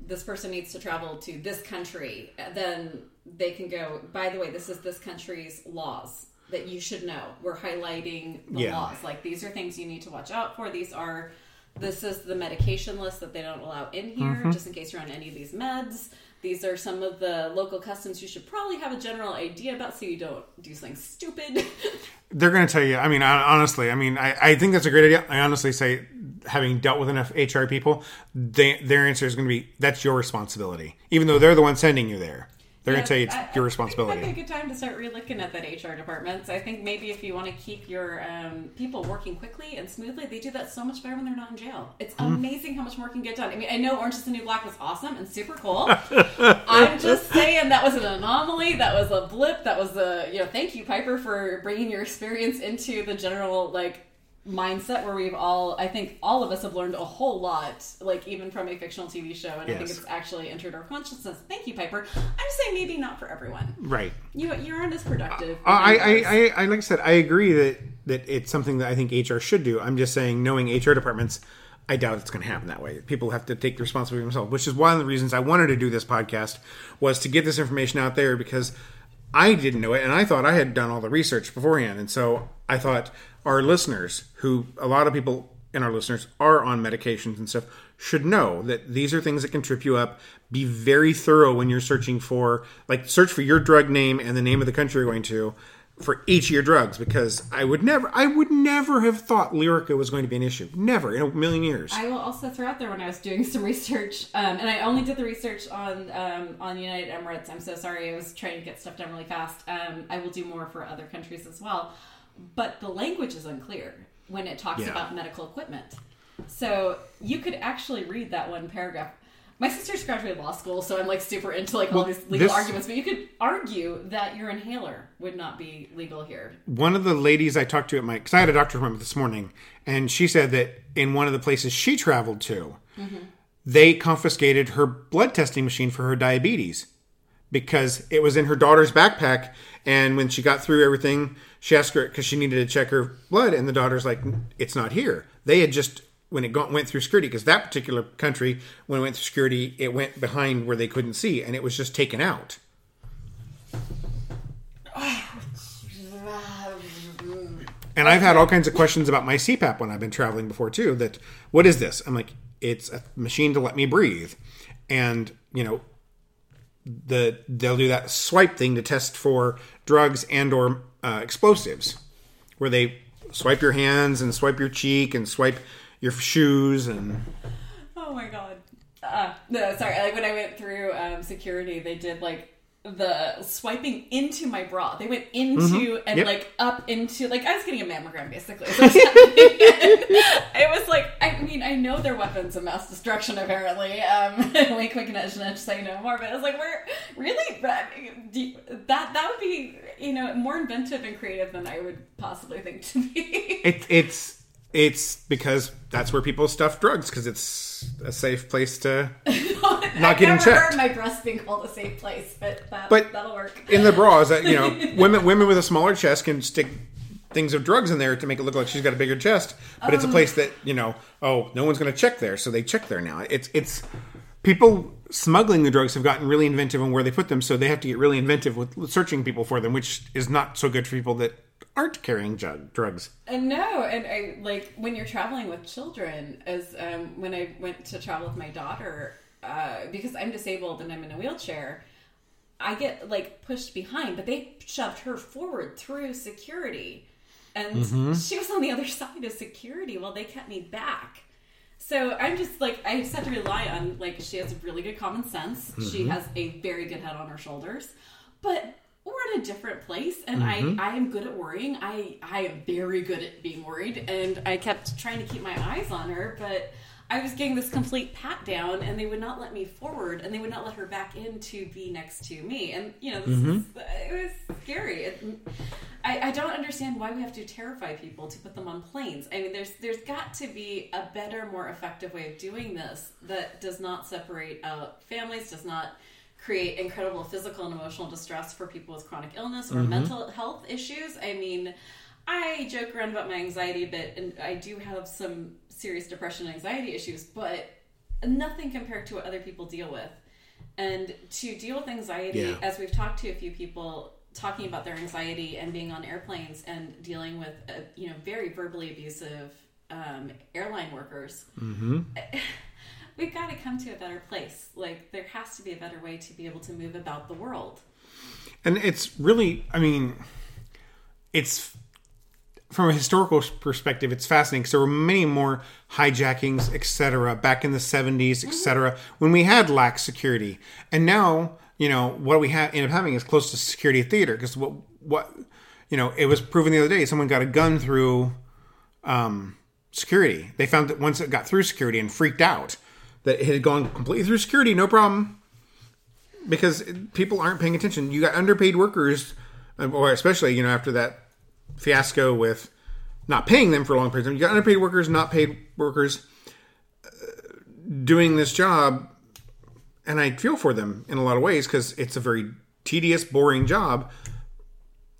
this person needs to travel to this country, then they can go. By the way, this is this country's laws that you should know. We're highlighting the Yeah. laws. Like these are things you need to watch out for. These are this is the medication list that they don't allow in here, Mm-hmm. just in case you're on any of these meds. These are some of the local customs you should probably have a general idea about, so you don't do something stupid. They're going to tell you. I mean, honestly, I mean, I, I think that's a great idea. I honestly say, having dealt with enough HR people, they, their answer is going to be that's your responsibility, even though they're the one sending you there. They're going to tell you it's I- your responsibility. That'd be a good time to start re-looking at that HR department. So I think maybe if you want to keep your um, people working quickly and smoothly, they do that so much better when they're not in jail. It's Hmm. amazing how much more can get done. I mean, I know Orange is the New Black was awesome and super cool. I'm just saying that was an anomaly. That was a blip. That was a you know. Thank you, Piper, for bringing your experience into the general like mindset where we've all i think all of us have learned a whole lot like even from a fictional tv show and i think it's actually entered our consciousness thank you piper i'm saying maybe not for everyone Right. you you aren't as productive uh, I, I. I, I, like I said, I agree that that it's something that I think HR should do. I'm just saying, knowing HR departments, I doubt it's going to happen that way. People have to take the responsibility themselves, which is one of the reasons I wanted to do this podcast was to get this information out there because I didn't know it, and I thought I had done all the research beforehand, and so I thought our listeners, who a lot of people in our listeners are on medications and stuff, should know that these are things that can trip you up. Be very thorough when you're searching for, like, search for your drug name and the name of the country you're going to for each of your drugs because I would never, I would never have thought Lyrica was going to be an issue. Never in a million years. I will also throw out there when I was doing some research, um, and I only did the research on um, on United Emirates. I'm so sorry, I was trying to get stuff done really fast. Um, I will do more for other countries as well, but the language is unclear. when it talks Yeah. about medical equipment. So you could actually read that one paragraph. My sister's graduated law school, so I'm like super into like all these legal this- arguments. But you could argue that your inhaler would not be legal here. one of the ladies I talked to at my because I had a doctor's appointment this morning, and she said that in one of the places she traveled to, mm-hmm. they confiscated her blood testing machine for her diabetes because it was in her daughter's backpack. And when she got through everything, she asked her because she needed to check her blood, and the daughter's like, "It's not here." They had just when it got, went through security because that particular country when it went through security, it went behind where they couldn't see, and it was just taken out. And I've had all kinds of questions about my CPAP when I've been traveling before too. That what is this? I'm like, it's a machine to let me breathe, and you know, the they'll do that swipe thing to test for drugs and or uh, explosives, where they swipe your hands and swipe your cheek and swipe your shoes and Oh my god. Uh, no, sorry. Like when I went through um, security, they did like the swiping into my bra. They went into and Yep. like up into like I was getting a mammogram basically. So it was like I mean I know they're weapons of mass destruction apparently. Um, wink, wink, nudge, nudge. Say no more. But it's like we're really that that that would be you know more inventive and creative than I would possibly think to be. it, it's it's because that's where people stuff drugs because it's a safe place to not I've getting never checked. heard my breast being called a safe place, but, that, But- that'll work. in the bras that you know women women with a smaller chest can stick things of drugs in there to make it look like she's got a bigger chest but it's a um. place that you know oh no one's going to check there so they check there now it's it's people smuggling the drugs have gotten really inventive on where they put them so they have to get really inventive with searching people for them which is not so good for people that aren't carrying jug, drugs. And no, and I like when you're traveling with children, as um, when I went to travel with my daughter, uh, because I'm disabled and I'm in a wheelchair, I get like pushed behind, but they shoved her forward through security, and she was on the other side of security while they kept me back. So I'm just like I just have to rely on like she has really good common sense. She has a very good head on her shoulders, but we're in a different place, and I mm-hmm. I am good at worrying. I I am very good at being worried, and I kept trying to keep my eyes on her, but. I was getting this complete pat down, and they would not let me forward, and they would not let her back in to be next to me. And you know, this is, mm-hmm. it was scary. It, I, I don't understand why we have to terrify people to put them on planes. I mean, there's there's got to be a better, more effective way of doing this that does not separate out families, does not create incredible physical and emotional distress for people with chronic illness or mental health issues. I mean, I joke around about my anxiety a bit, and I do have some serious depression and anxiety issues, but nothing compared to what other people deal with. And to deal with anxiety, Yeah. as we've talked to a few people talking about their anxiety and being on airplanes and dealing with, uh, you know, very verbally abusive um, airline workers, we've got to come to a better place. Like, there has to be a better way to be able to move about the world. and it's really i mean it's from a historical perspective it's fascinating because there were many more hijackings etc back in the 70s etc when we had lax security and now you know what we have end up having is close to security theater because what what you know it was proven the other day someone got a gun through um, security they found that once it got through security and freaked out that it had gone completely through security no problem because people aren't paying attention. You got underpaid workers, uh, or especially you know after that fiasco with not paying them for a long period of time. You got underpaid workers, not paid workers uh, doing this job, and I feel for them in a lot of ways because it's a very tedious, boring job,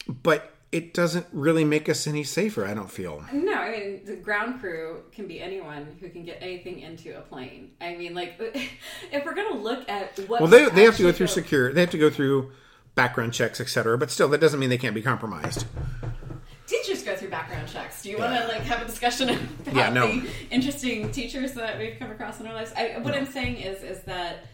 but it doesn't really make us any safer. I don't feel. No, I mean the ground crew can be anyone who can get anything into a plane. I mean, like if we're gonna look at what Well, they, they have to go through secure. They have to go through background checks, etc. But still, that doesn't mean they can't be compromised. teachers go through background checks. Do you want to like have a discussion about Yeah, no. the interesting teachers that we've come across in our lives? I, what I'm saying is, is that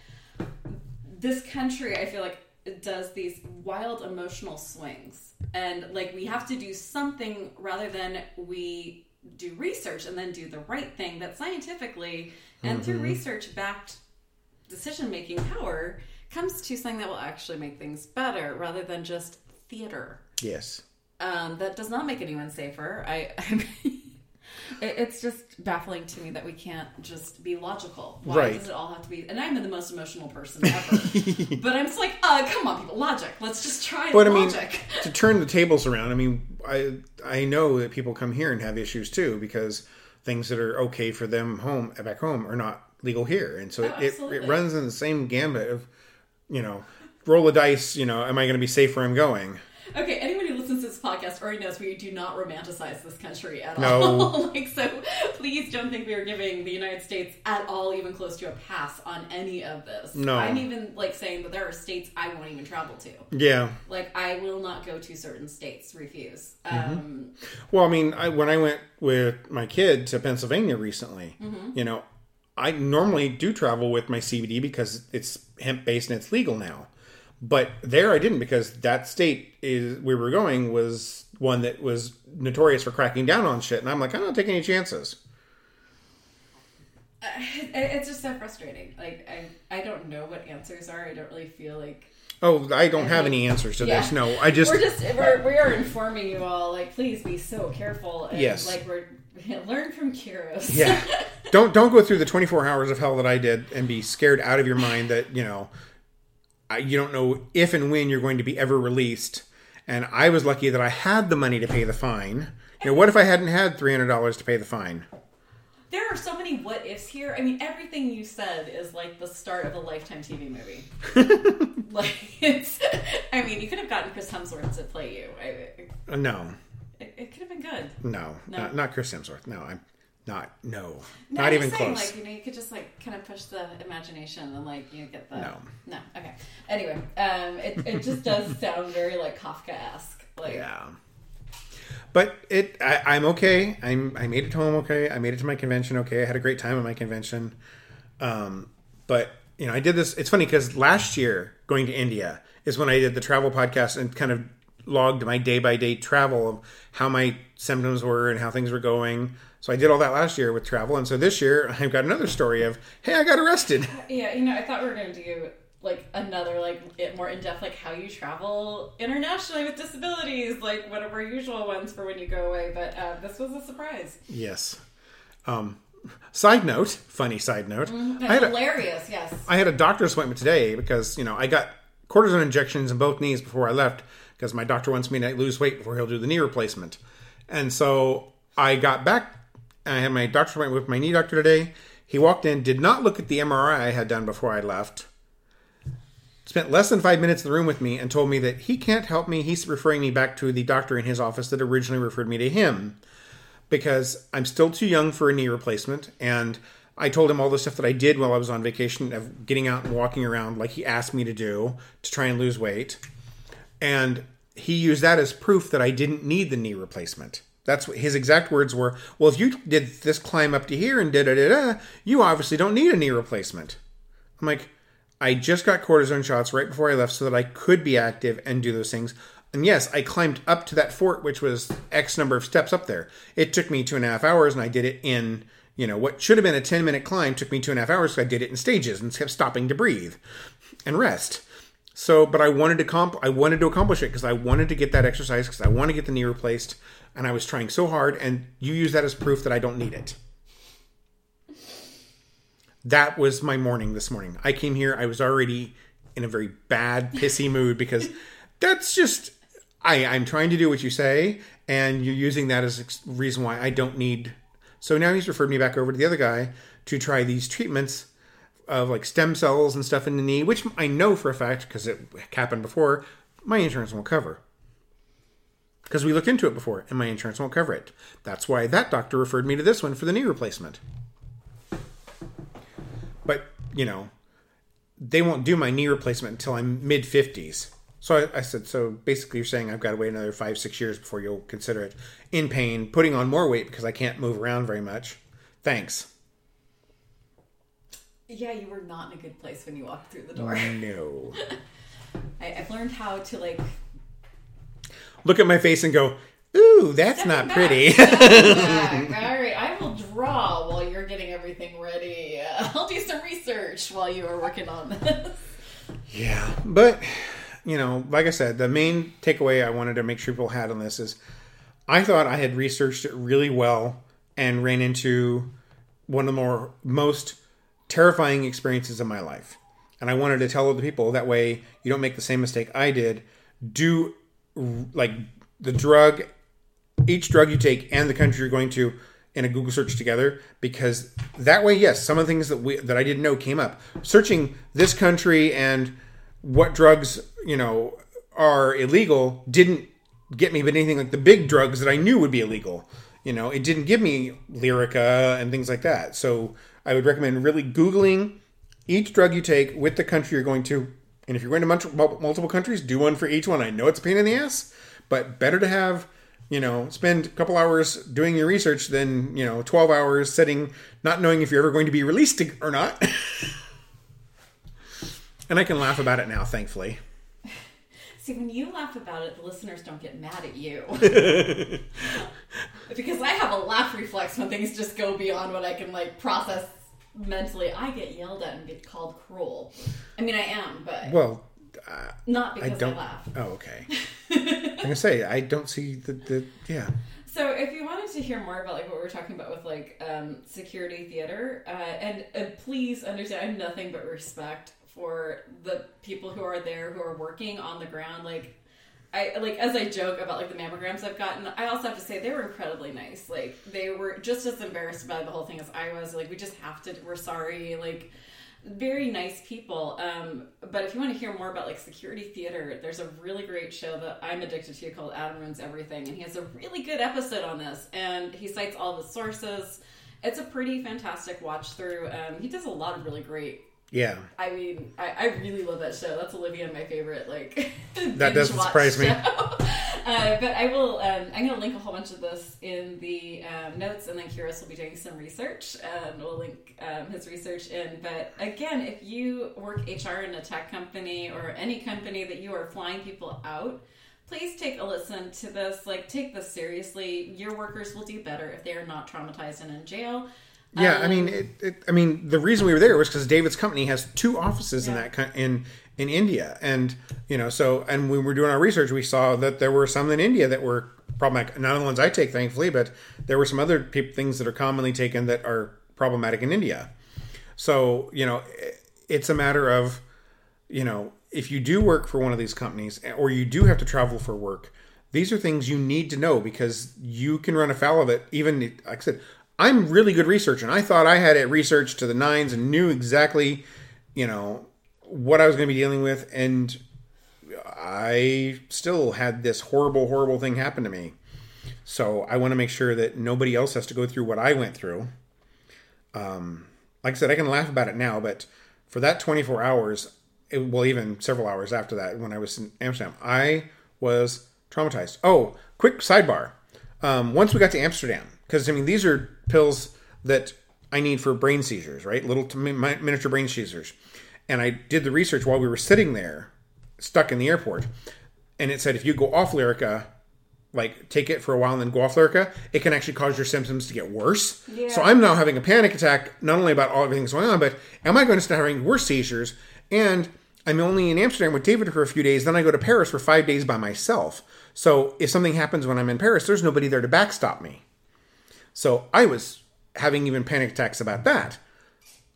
this country, I feel like, does these wild emotional swings, and like we have to do something rather than we do research and then do the right thing that scientifically and through Mm-hmm. research backed decision making power comes to something that will actually make things better rather than just theater Yes. um, that does not make anyone safer. I, It, it's just baffling to me that we can't just be logical. Why Right. does it all have to be? And I'm the most emotional person ever. but I'm just like, uh, come on, people, logic. Let's just try But I mean, logic. to turn the tables around, I mean, I I know that people come here and have issues too because things that are okay for them home back home are not legal here, and so Oh, it, it, it runs in the same gambit of, you know, roll a dice. You know, am I going to be safe where I'm going? Okay, anyone who listens to this podcast already knows we do not romanticize this country at No. all. like, so please don't think we are giving the United States at all even close to a pass on any of this. No. I'm even like saying that there are states I won't even travel to. Yeah. Like, I will not go to certain states. Refuse. Mm-hmm. Um, Well, I mean, I, when I went with my kid to Pennsylvania recently, Mm-hmm. you know, I normally do travel with my CBD because it's hemp based and it's legal now. But there I didn't because that state is we were going was one that was notorious for cracking down on shit, and I'm like, I'm not taking any chances. it- it's just so frustrating. Like, I, I don't know what answers are. I don't really feel like Oh, I don't have any answers to this. Yeah. No, I just we're just we're, we are informing you all like please be so careful and Yes. like we're learn from Kyros yeah. don't don't go through the 24 hours of hell that I did and be scared out of your mind that you know I, you don't know if and when you're going to be ever released. And I was lucky that I had the money to pay the fine. You know, what if I hadn't had three hundred dollars to pay the fine? there are so many what ifs here I mean everything you said is like the start of a lifetime TV movie like it's I mean you could have gotten Chris Hemsworth to play you I, Uh, no, it, it could have been good no, No. Not, not Chris Hemsworth. No, I'm not. No, No, not even saying, close. Like you know, you could just like kind of push the imagination and like you get the No. no. Okay. Anyway, um, it it just does sound very like Kafka esque. Like Yeah. But it, I, I'm okay. I'm, I made it home okay. I made it to my convention okay. I had a great time at my convention. Um, but you know, I did this. It's funny because last year going to India is when I did the travel podcast and kind of logged my day by day travel of how my symptoms were and how things were going. So I did all that last year with travel, and so this year I've got another story of hey, I got arrested. Yeah, you know, I thought we were going to do like another like it more in depth like how you travel internationally with disabilities, like one of our usual ones for when you go away. But uh, this was a surprise. Yes. Um, side note, funny side note. I had a, Hilarious, yes. I had a doctor's appointment today because you know I got cortisone injections in both knees before I left because my doctor wants me to lose weight before he'll do the knee replacement, and so I got back. I had my doctor's appointment with my knee doctor today. He walked in, did not look at the MRI I had done before I left. Spent less than five minutes in the room with me and told me that he can't help me. He's referring me back to the doctor in his office that originally referred me to him because I'm still too young for a knee replacement. And I told him all the stuff that I did while I was on vacation of getting out and walking around like he asked me to do to try and lose weight. And he used that as proof that I didn't need the knee replacement. That's what his exact words were. Well, if you did this climb up to here and da da da da, you obviously don't need a knee replacement. I'm like, I just got cortisone shots right before I left so that I could be active and do those things. And yes, I climbed up to that fort, which was X number of steps up there. It took me two and a half hours, and I did it in, you know, what should have been a 10 minute climb took me two and a half hours. So I did it in stages and kept stopping to breathe and rest. So, but I wanted to comp, I wanted to accomplish it because I wanted to get that exercise because I want to get the knee replaced, and I was trying so hard. And you use that as proof that I don't need it. That was my morning this morning. I came here, I was already in a very bad, pissy mood because that's just I, I'm trying to do what you say, and you're using that as a reason why I don't need. So now he's referred me back over to the other guy to try these treatments of like stem cells and stuff in the knee, which I know for a fact because it happened before. My insurance won't cover because we looked into it before, and my insurance won't cover it. That's why that doctor referred me to this one for the knee replacement. But you know, they won't do my knee replacement until I'm mid fifties. So I, I said, so basically, you're saying I've got to wait another five, six years before you'll consider it. In pain, putting on more weight because I can't move around very much. Thanks. Yeah, you were not in a good place when you walked through the door. No. I, I've learned how to like Look at my face and go, ooh, that's not back. pretty. All right, I will draw while you're getting everything ready. I'll do some research while you are working on this. Yeah, but you know, like I said, the main takeaway I wanted to make sure people had on this is I thought I had researched it really well and ran into one of the more most terrifying experiences in my life. And I wanted to tell other people that way you don't make the same mistake I did. Do like the drug, each drug you take and the country you're going to in a Google search together because that way, yes, some of the things that we that I didn't know came up. Searching this country and what drugs you know are illegal didn't get me, but anything like the big drugs that I knew would be illegal. You know, it didn't give me Lyrica and things like that. So I would recommend really Googling each drug you take with the country you're going to. And if you're going to multiple, countries, do one for each one. I know it's a pain in the ass, but better to have, you know, spend a couple hours doing your research than, you know, 12 hours sitting, not knowing if you're ever going to be released or not. and I can laugh about it now, thankfully. See, when you laugh about it, the listeners don't get mad at you. because I have a laugh reflex when things just go beyond what I can like process mentally. I get yelled at and get called cruel. I mean, I am, but well, uh, not because I don't. I laugh. Oh, okay. I'm gonna say I don't see the the yeah. So, if you wanted to hear more about like what we are talking about with like um, security theater, uh, and, and please understand, I have nothing but respect for the people who are there who are working on the ground like I like as I joke about like the mammograms I've gotten. I also have to say they were incredibly nice. Like they were just as embarrassed by the whole thing as I was. Like we just have to. We're sorry. Like very nice people. Um, but if you want to hear more about like security theater, there's a really great show that I'm addicted to called Adam Ruins Everything, and he has a really good episode on this. And he cites all the sources. It's a pretty fantastic watch through. Um, he does a lot of really great yeah. I mean, I, I really love that show. That's Olivia my favorite. Like that doesn't surprise me. uh, but I will. Um, I'm going to link a whole bunch of this in the um, notes, and then Kyros will be doing some research, and we'll link um, his research in. But again, if you work HR in a tech company or any company that you are flying people out. Please take a listen to this. Like, take this seriously. Your workers will do better if they are not traumatized and in jail. Yeah, um, I mean, it, it, I mean, the reason we were there was because David's company has two offices yeah. in that in in India, and you know, so and when we were doing our research, we saw that there were some in India that were problematic. None of the ones I take, thankfully, but there were some other pe- things that are commonly taken that are problematic in India. So you know, it's a matter of you know, if you do work for one of these companies or you do have to travel for work, these are things you need to know because you can run afoul of it. Even like I said, I'm really good researcher, and I thought I had it researched to the nines and knew exactly, you know, what I was going to be dealing with, and I still had this horrible, horrible thing happen to me. So I want to make sure that nobody else has to go through what I went through. Um, like I said, I can laugh about it now, but for that 24 hours, it, well, even several hours after that, when I was in Amsterdam, I was traumatized. Oh, quick sidebar. Um, once we got to Amsterdam, because I mean these are pills that I need for brain seizures, right? Little miniature brain seizures. And I did the research while we were sitting there, stuck in the airport, and it said if you go off Lyrica, like take it for a while and then go off Lyrica, it can actually cause your symptoms to get worse. Yeah. So I'm now having a panic attack, not only about all everything that's going on, but am I going to start having worse seizures? And I'm only in Amsterdam with David for a few days, then I go to Paris for five days by myself. So if something happens when I'm in Paris, there's nobody there to backstop me. So I was having even panic attacks about that.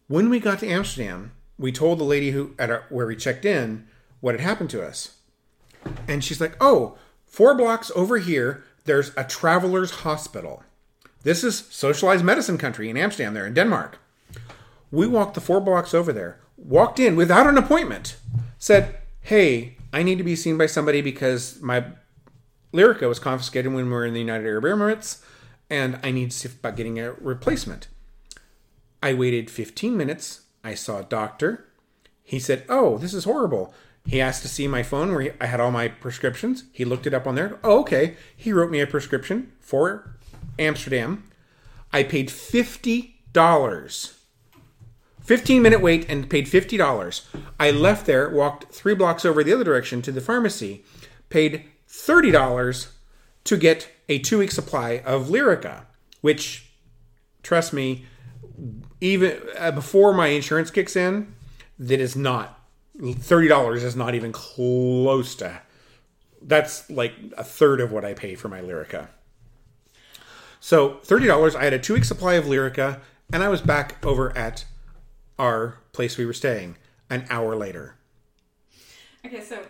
When we got to Amsterdam, we told the lady who at our, where we checked in what had happened to us. And she's like, "Oh, four blocks over here, there's a traveler's hospital. This is socialized medicine country in Amsterdam, there in Denmark." We walked the four blocks over there, walked in without an appointment, said, "Hey, I need to be seen by somebody because my Lyrica was confiscated when we were in the United Arab Emirates and I need to see about getting a replacement. I waited 15 minutes. I saw a doctor. He said, Oh, this is horrible. He asked to see my phone where I had all my prescriptions. He looked it up on there. Oh, okay. He wrote me a prescription for Amsterdam. I paid $50. 15 minute wait and paid $50. I left there, walked three blocks over the other direction to the pharmacy, paid $30 to get a two week supply of Lyrica, which, trust me, even uh, before my insurance kicks in, that is not $30 is not even close to that's like a third of what I pay for my Lyrica. So thirty dollars. I had a two week supply of Lyrica, and I was back over at our place we were staying an hour later. Okay, so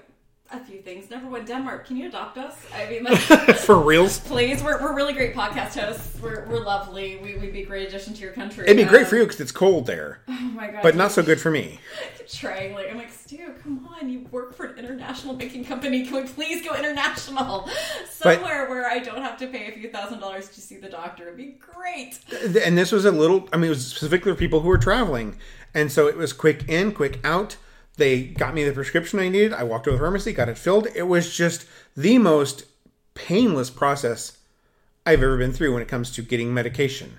a few things. Number one, Denmark, can you adopt us? I mean, like, For reals, please. We're, we're really great podcast hosts. We're, we're lovely. We, we'd be a great addition to your country. it'd be great Um, for you because it's cold there, Oh my god. but not so good for me. trying. Like, I'm like, Stu, come on. You work for an international banking company. Can we please go international? Somewhere where I don't have to pay a few thousand dollars to see the doctor. It'd be great. And this was a little. I mean, it was specifically for people who were traveling, and so it was quick in, quick out. They got me the prescription I needed. I walked to the pharmacy, got it filled. It was just the most painless process I've ever been through when it comes to getting medication.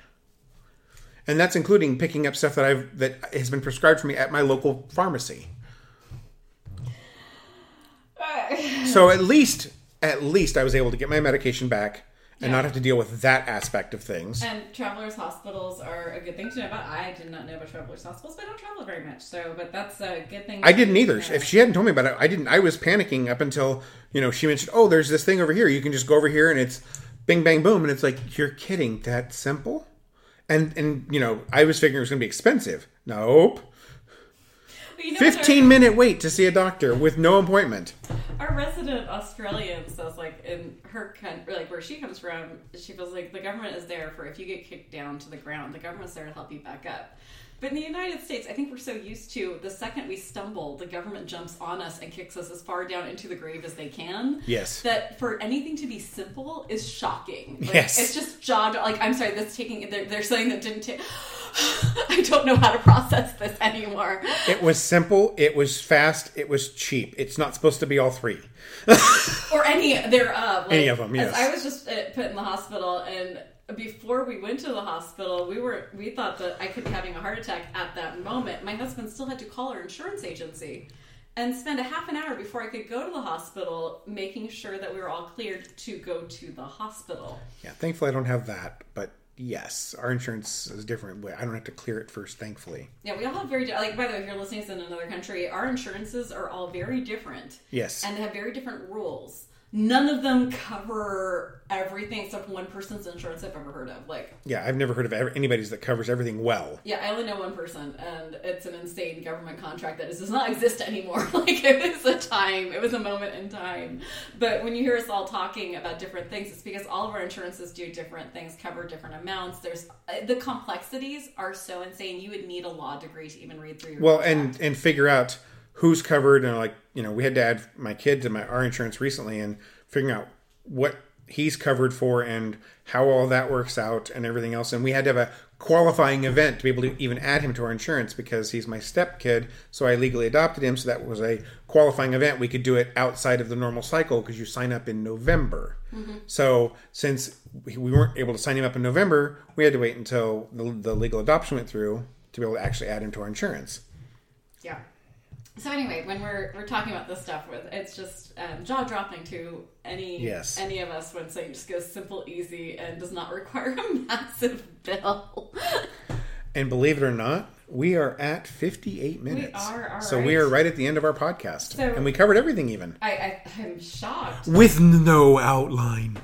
And that's including picking up stuff that I've that has been prescribed for me at my local pharmacy. So at least at least I was able to get my medication back and not have to deal with that aspect of things. And travelers' hospitals are a good thing to know about. I did not know about travelers' hospitals, but I don't travel very much. So, but that's a good thing. I didn't either. know. If she hadn't told me about it, I didn't. I was panicking up until you know she mentioned, "Oh, there's this thing over here. You can just go over here and it's bing bang boom." And it's like you're kidding. That simple? And and you know I was figuring it was going to be expensive. Nope. You know what our- Fifteen minute wait to see a doctor with no appointment. Our resident Australian says, like, in her country, like where she comes from, she feels like the government is there for if you get kicked down to the ground, the government's there to help you back up. But in the United States, I think we're so used to the second we stumble, the government jumps on us and kicks us as far down into the grave as they can. Yes. That for anything to be simple is shocking. Like, Yes. It's just jaw. Like, I'm sorry, that's taking. They're, they're saying that didn't take. I don't know how to process this anymore. It was simple. It was fast. It was cheap. It's not supposed to be all three. or any thereof. Like, Any of them, yes. I was just uh, put in the hospital, and before we went to the hospital, we were we thought that I could be having a heart attack at that moment. My husband still had to call our insurance agency and spend a half an hour before I could go to the hospital, making sure that we were all cleared to go to the hospital. Yeah. Thankfully, I don't have that. But yes, our insurance is different. I don't have to clear it first. Thankfully. Yeah, we all have very like. By the way, if you're listening to this in another country, our insurances are all very different. Yes. and they have very different rules. None of them cover everything except one person's insurance I've ever heard of. Like, Yeah, I've never heard of ever, anybody's that covers everything well. yeah, I only know one person, and it's an insane government contract that does not exist anymore. like, it was a time, it was a moment in time. But when you hear us all talking about different things, it's because all of our insurances do different things, cover different amounts. There's the complexities are so insane. You would need a law degree to even read through. Your Well, contract. and and figure out who's covered and like you know we had to add my kid to my our insurance recently and figuring out what he's covered for and how all that works out and everything else. And we had to have a qualifying event to be able to even add him to our insurance because he's my step kid so i legally adopted him. So that was a qualifying event. We could do it outside of the normal cycle because you sign up in november. Mm-hmm. So since we we weren't able to sign him up in november we had to wait until the, the legal adoption went through to be able to actually add him to our insurance. Yeah. So anyway, when we're we're talking about this stuff, with it's just um, jaw dropping to any Yes. any of us when saying just goes simple, easy, and does not require a massive bill. And believe it or not, we are at 58 minutes. are, all so we are right at the end of our podcast. So- and we covered everything even. I, I I'm shocked. With no outline.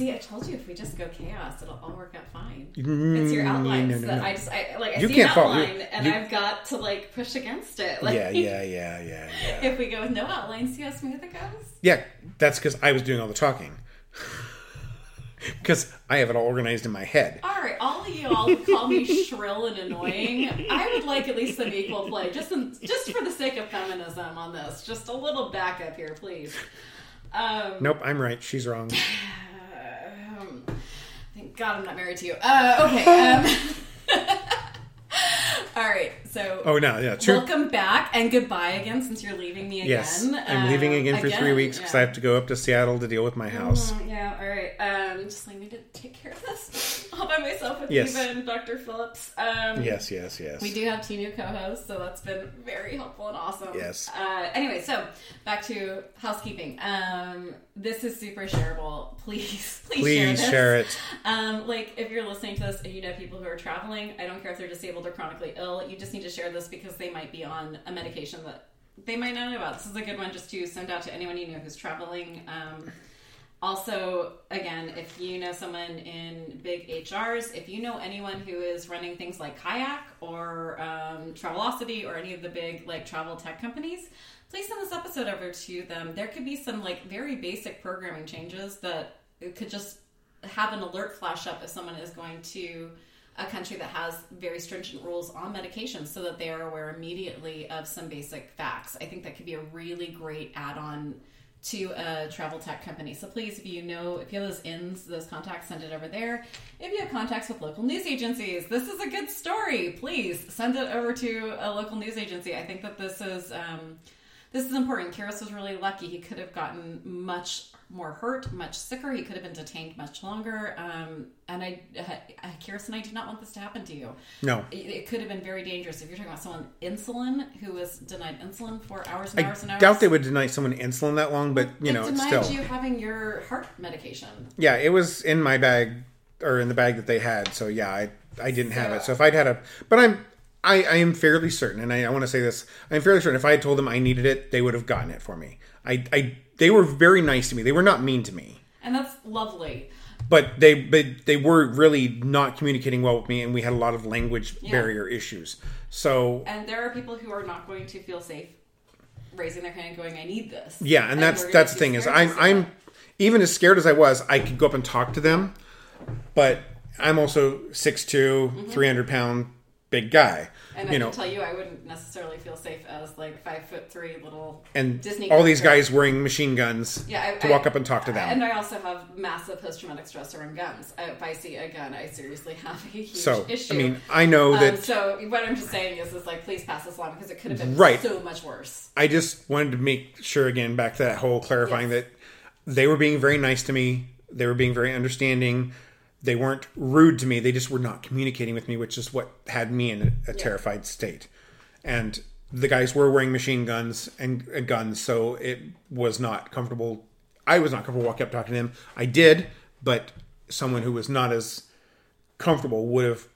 See, I told you if we just go chaos, it'll all work out fine. it's your outlines no, no, that no. I just I like. I You see can't an follow- you- outline, and you- I've got to like push against it. Like, Yeah, yeah, yeah, yeah, yeah. If we go with no outline, see how smooth it goes. Yeah, that's because I was doing all the talking. Because I have it all organized in my head. All right, all of you all call me shrill and annoying, I would like at least some equal play, just in, just for the sake of feminism on this. Just a little backup here, please. Um, Nope, I'm right. She's wrong. Um, thank God I'm not married to you. Uh, okay. Um, all right, so Oh, no, yeah, true. welcome back and goodbye again since you're leaving me again. Yes, I'm leaving Um, again for three weeks because I have to go up to Seattle to deal with my house. Mm, Yeah, all right. Um, just like me to take care of this all by myself with Yes. even Dr. Phillips. Um, Yes, yes, yes. We do have two new co-hosts, so that's been very helpful and awesome. Yes. Uh, anyway, so back to housekeeping. Um, this is super shareable. Please, please, share Please this. share it. Um, like if you're listening to this and you know people who are traveling, I don't care if they're disabled or chronically ill. You just need to share this because they might be on a medication that they might not know about. This is a good one just to send out to anyone you know who's traveling. Um, also, again, if you know someone in big HRs, if you know anyone who is running things like Kayak or um, Travelocity or any of the big like travel tech companies, please send this episode over to them. There could be some like very basic programming changes that it could just have an alert flash up if someone is going to a country that has very stringent rules on medications so that they are aware immediately of some basic facts. I think that could be a really great add on to a travel tech company. So please, if you know, if you have those ins, those contacts, send it over there. If you have contacts with local news agencies, this is a good story. Please send it over to a local news agency. I think that this is. Um, this is important. Kyros was really lucky. He could have gotten much more hurt, much sicker. He could have been detained much longer. Um, and I, uh, Kyros and I do not want this to happen to you. No. It, it could have been very dangerous. If you're talking about someone insulin who was denied insulin for hours and I hours and hours. I doubt they would deny someone insulin that long, but you it know, it's denied still. you having your heart medication. Yeah, it was in my bag or in the bag that they had. So yeah, I I didn't have it. So if I'd had a, but I'm I, I am fairly certain, and I, I want to say this, I'm fairly certain if I had told them I needed it, they would have gotten it for me. I I they were very nice to me. They were not mean to me, And that's lovely. but they but they were really not communicating well with me, and we had a lot of language barrier issues. So And there are people who are not going to feel safe raising their hand and going, I need this. Yeah, and that's that's the thing is I'm I'm that. even as scared as I was, I could go up and talk to them, but I'm also 6'2", mm-hmm. 300 pound big guy. And I you can know, tell you, I wouldn't necessarily feel safe as like five foot three little and Disney all these guys wearing machine guns Yeah, I, to I- walk up and talk to them. And I also have massive post traumatic stress around guns. Uh, If I see a gun, I seriously have a huge so issue. I mean, I know Um, that so what I'm just saying is, is like, please pass this along because it could have been Right. so much worse. I just wanted to make sure again back to that whole clarifying Yes. that they were being very nice to me. They were being very understanding. They weren't rude to me. They just were not communicating with me, which is what had me in a, a terrified state. And the guys were wearing machine guns and, and guns, so it was not comfortable. I was not comfortable walking up talking to them. I did, but someone who was not as comfortable would have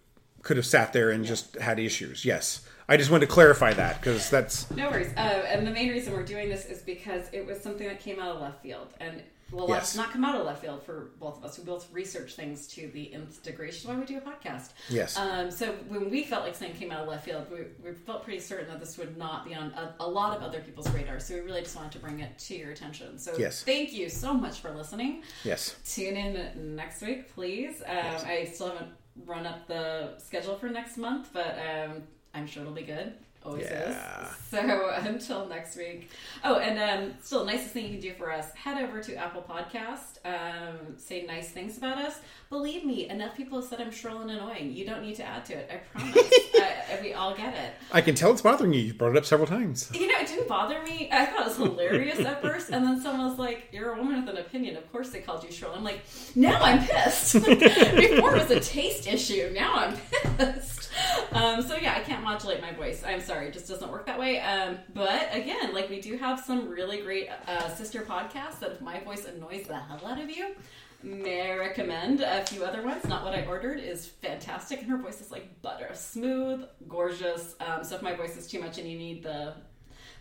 could have sat there and just had issues. Yes, I just wanted to clarify that because that's No worries. Uh, and the main reason we're doing this is because it was something that came out of left field. And well, Yes. let's not come out of left field for both of us. We both research things to the nth degree. which is why we do a podcast. Yes. Um, so when we felt like something came out of left field, we, we felt pretty certain that this would not be on a, a lot of other people's radar. So we really just wanted to bring it to your attention. So Yes. thank you so much for listening. yes. Tune in next week, please. Um, I still haven't run up the schedule for next month, but um, I'm sure it'll be good. Always Yeah. is. So until next week. Oh, and um, still, nicest thing you can do for us: head over to Apple Podcast, um, say nice things about us. Believe me, enough people have said I'm shrill and annoying. You don't need to add to it. I promise. uh, we all get it. I can tell it's bothering you. You brought it up several times. You know, it didn't bother me. I thought it was hilarious at first, and then someone was like, "You're a woman with an opinion. Of course they called you shrill." I'm like, now I'm pissed. Before it was a taste issue. Now I'm pissed. Um, so yeah, I can't modulate my voice. I'm sorry, it just doesn't work that way. Um, but again, like we do have some really great uh, sister podcasts that if my voice annoys the hell out of you. May I recommend a few other ones? Not what I ordered is fantastic, and her voice is like butter, smooth, gorgeous. Um, so if my voice is too much and you need the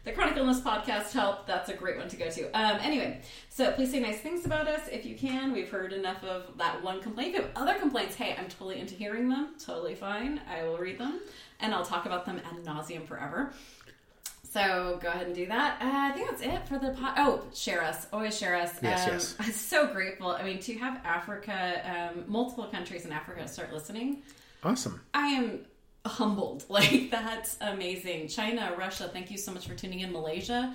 the chronic illness podcast help that's a great one to go to um, anyway so please say nice things about us if you can we've heard enough of that one complaint if you have other complaints hey i'm totally into hearing them totally fine i will read them and i'll talk about them ad nauseum forever so go ahead and do that. Uh, I think that's it for the pod. Oh, share us. Always share us. Yes, um, yes. I'm so grateful. I mean, to have Africa, um, multiple countries in Africa start listening, Awesome. I am humbled. Like that's amazing. China, Russia, thank you so much for tuning in. Malaysia,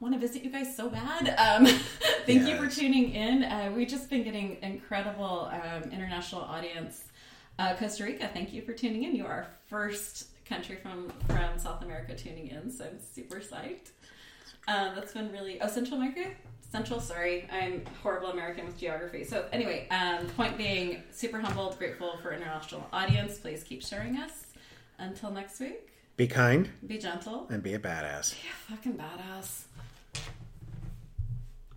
want to visit you guys so bad. Um, thank you for tuning in. Uh, we've just been getting incredible um, international audience. Uh, Costa Rica, thank you for tuning in. You are our first country from from South America tuning in, so I'm super psyched. Uh, that's been really. Oh, Central America. Central, sorry, I'm horrible American with geography. So anyway, um, point being, super humbled, grateful for international audience. Please keep sharing us. Until next week, Be kind be gentle. and be a badass. Yeah, fucking badass.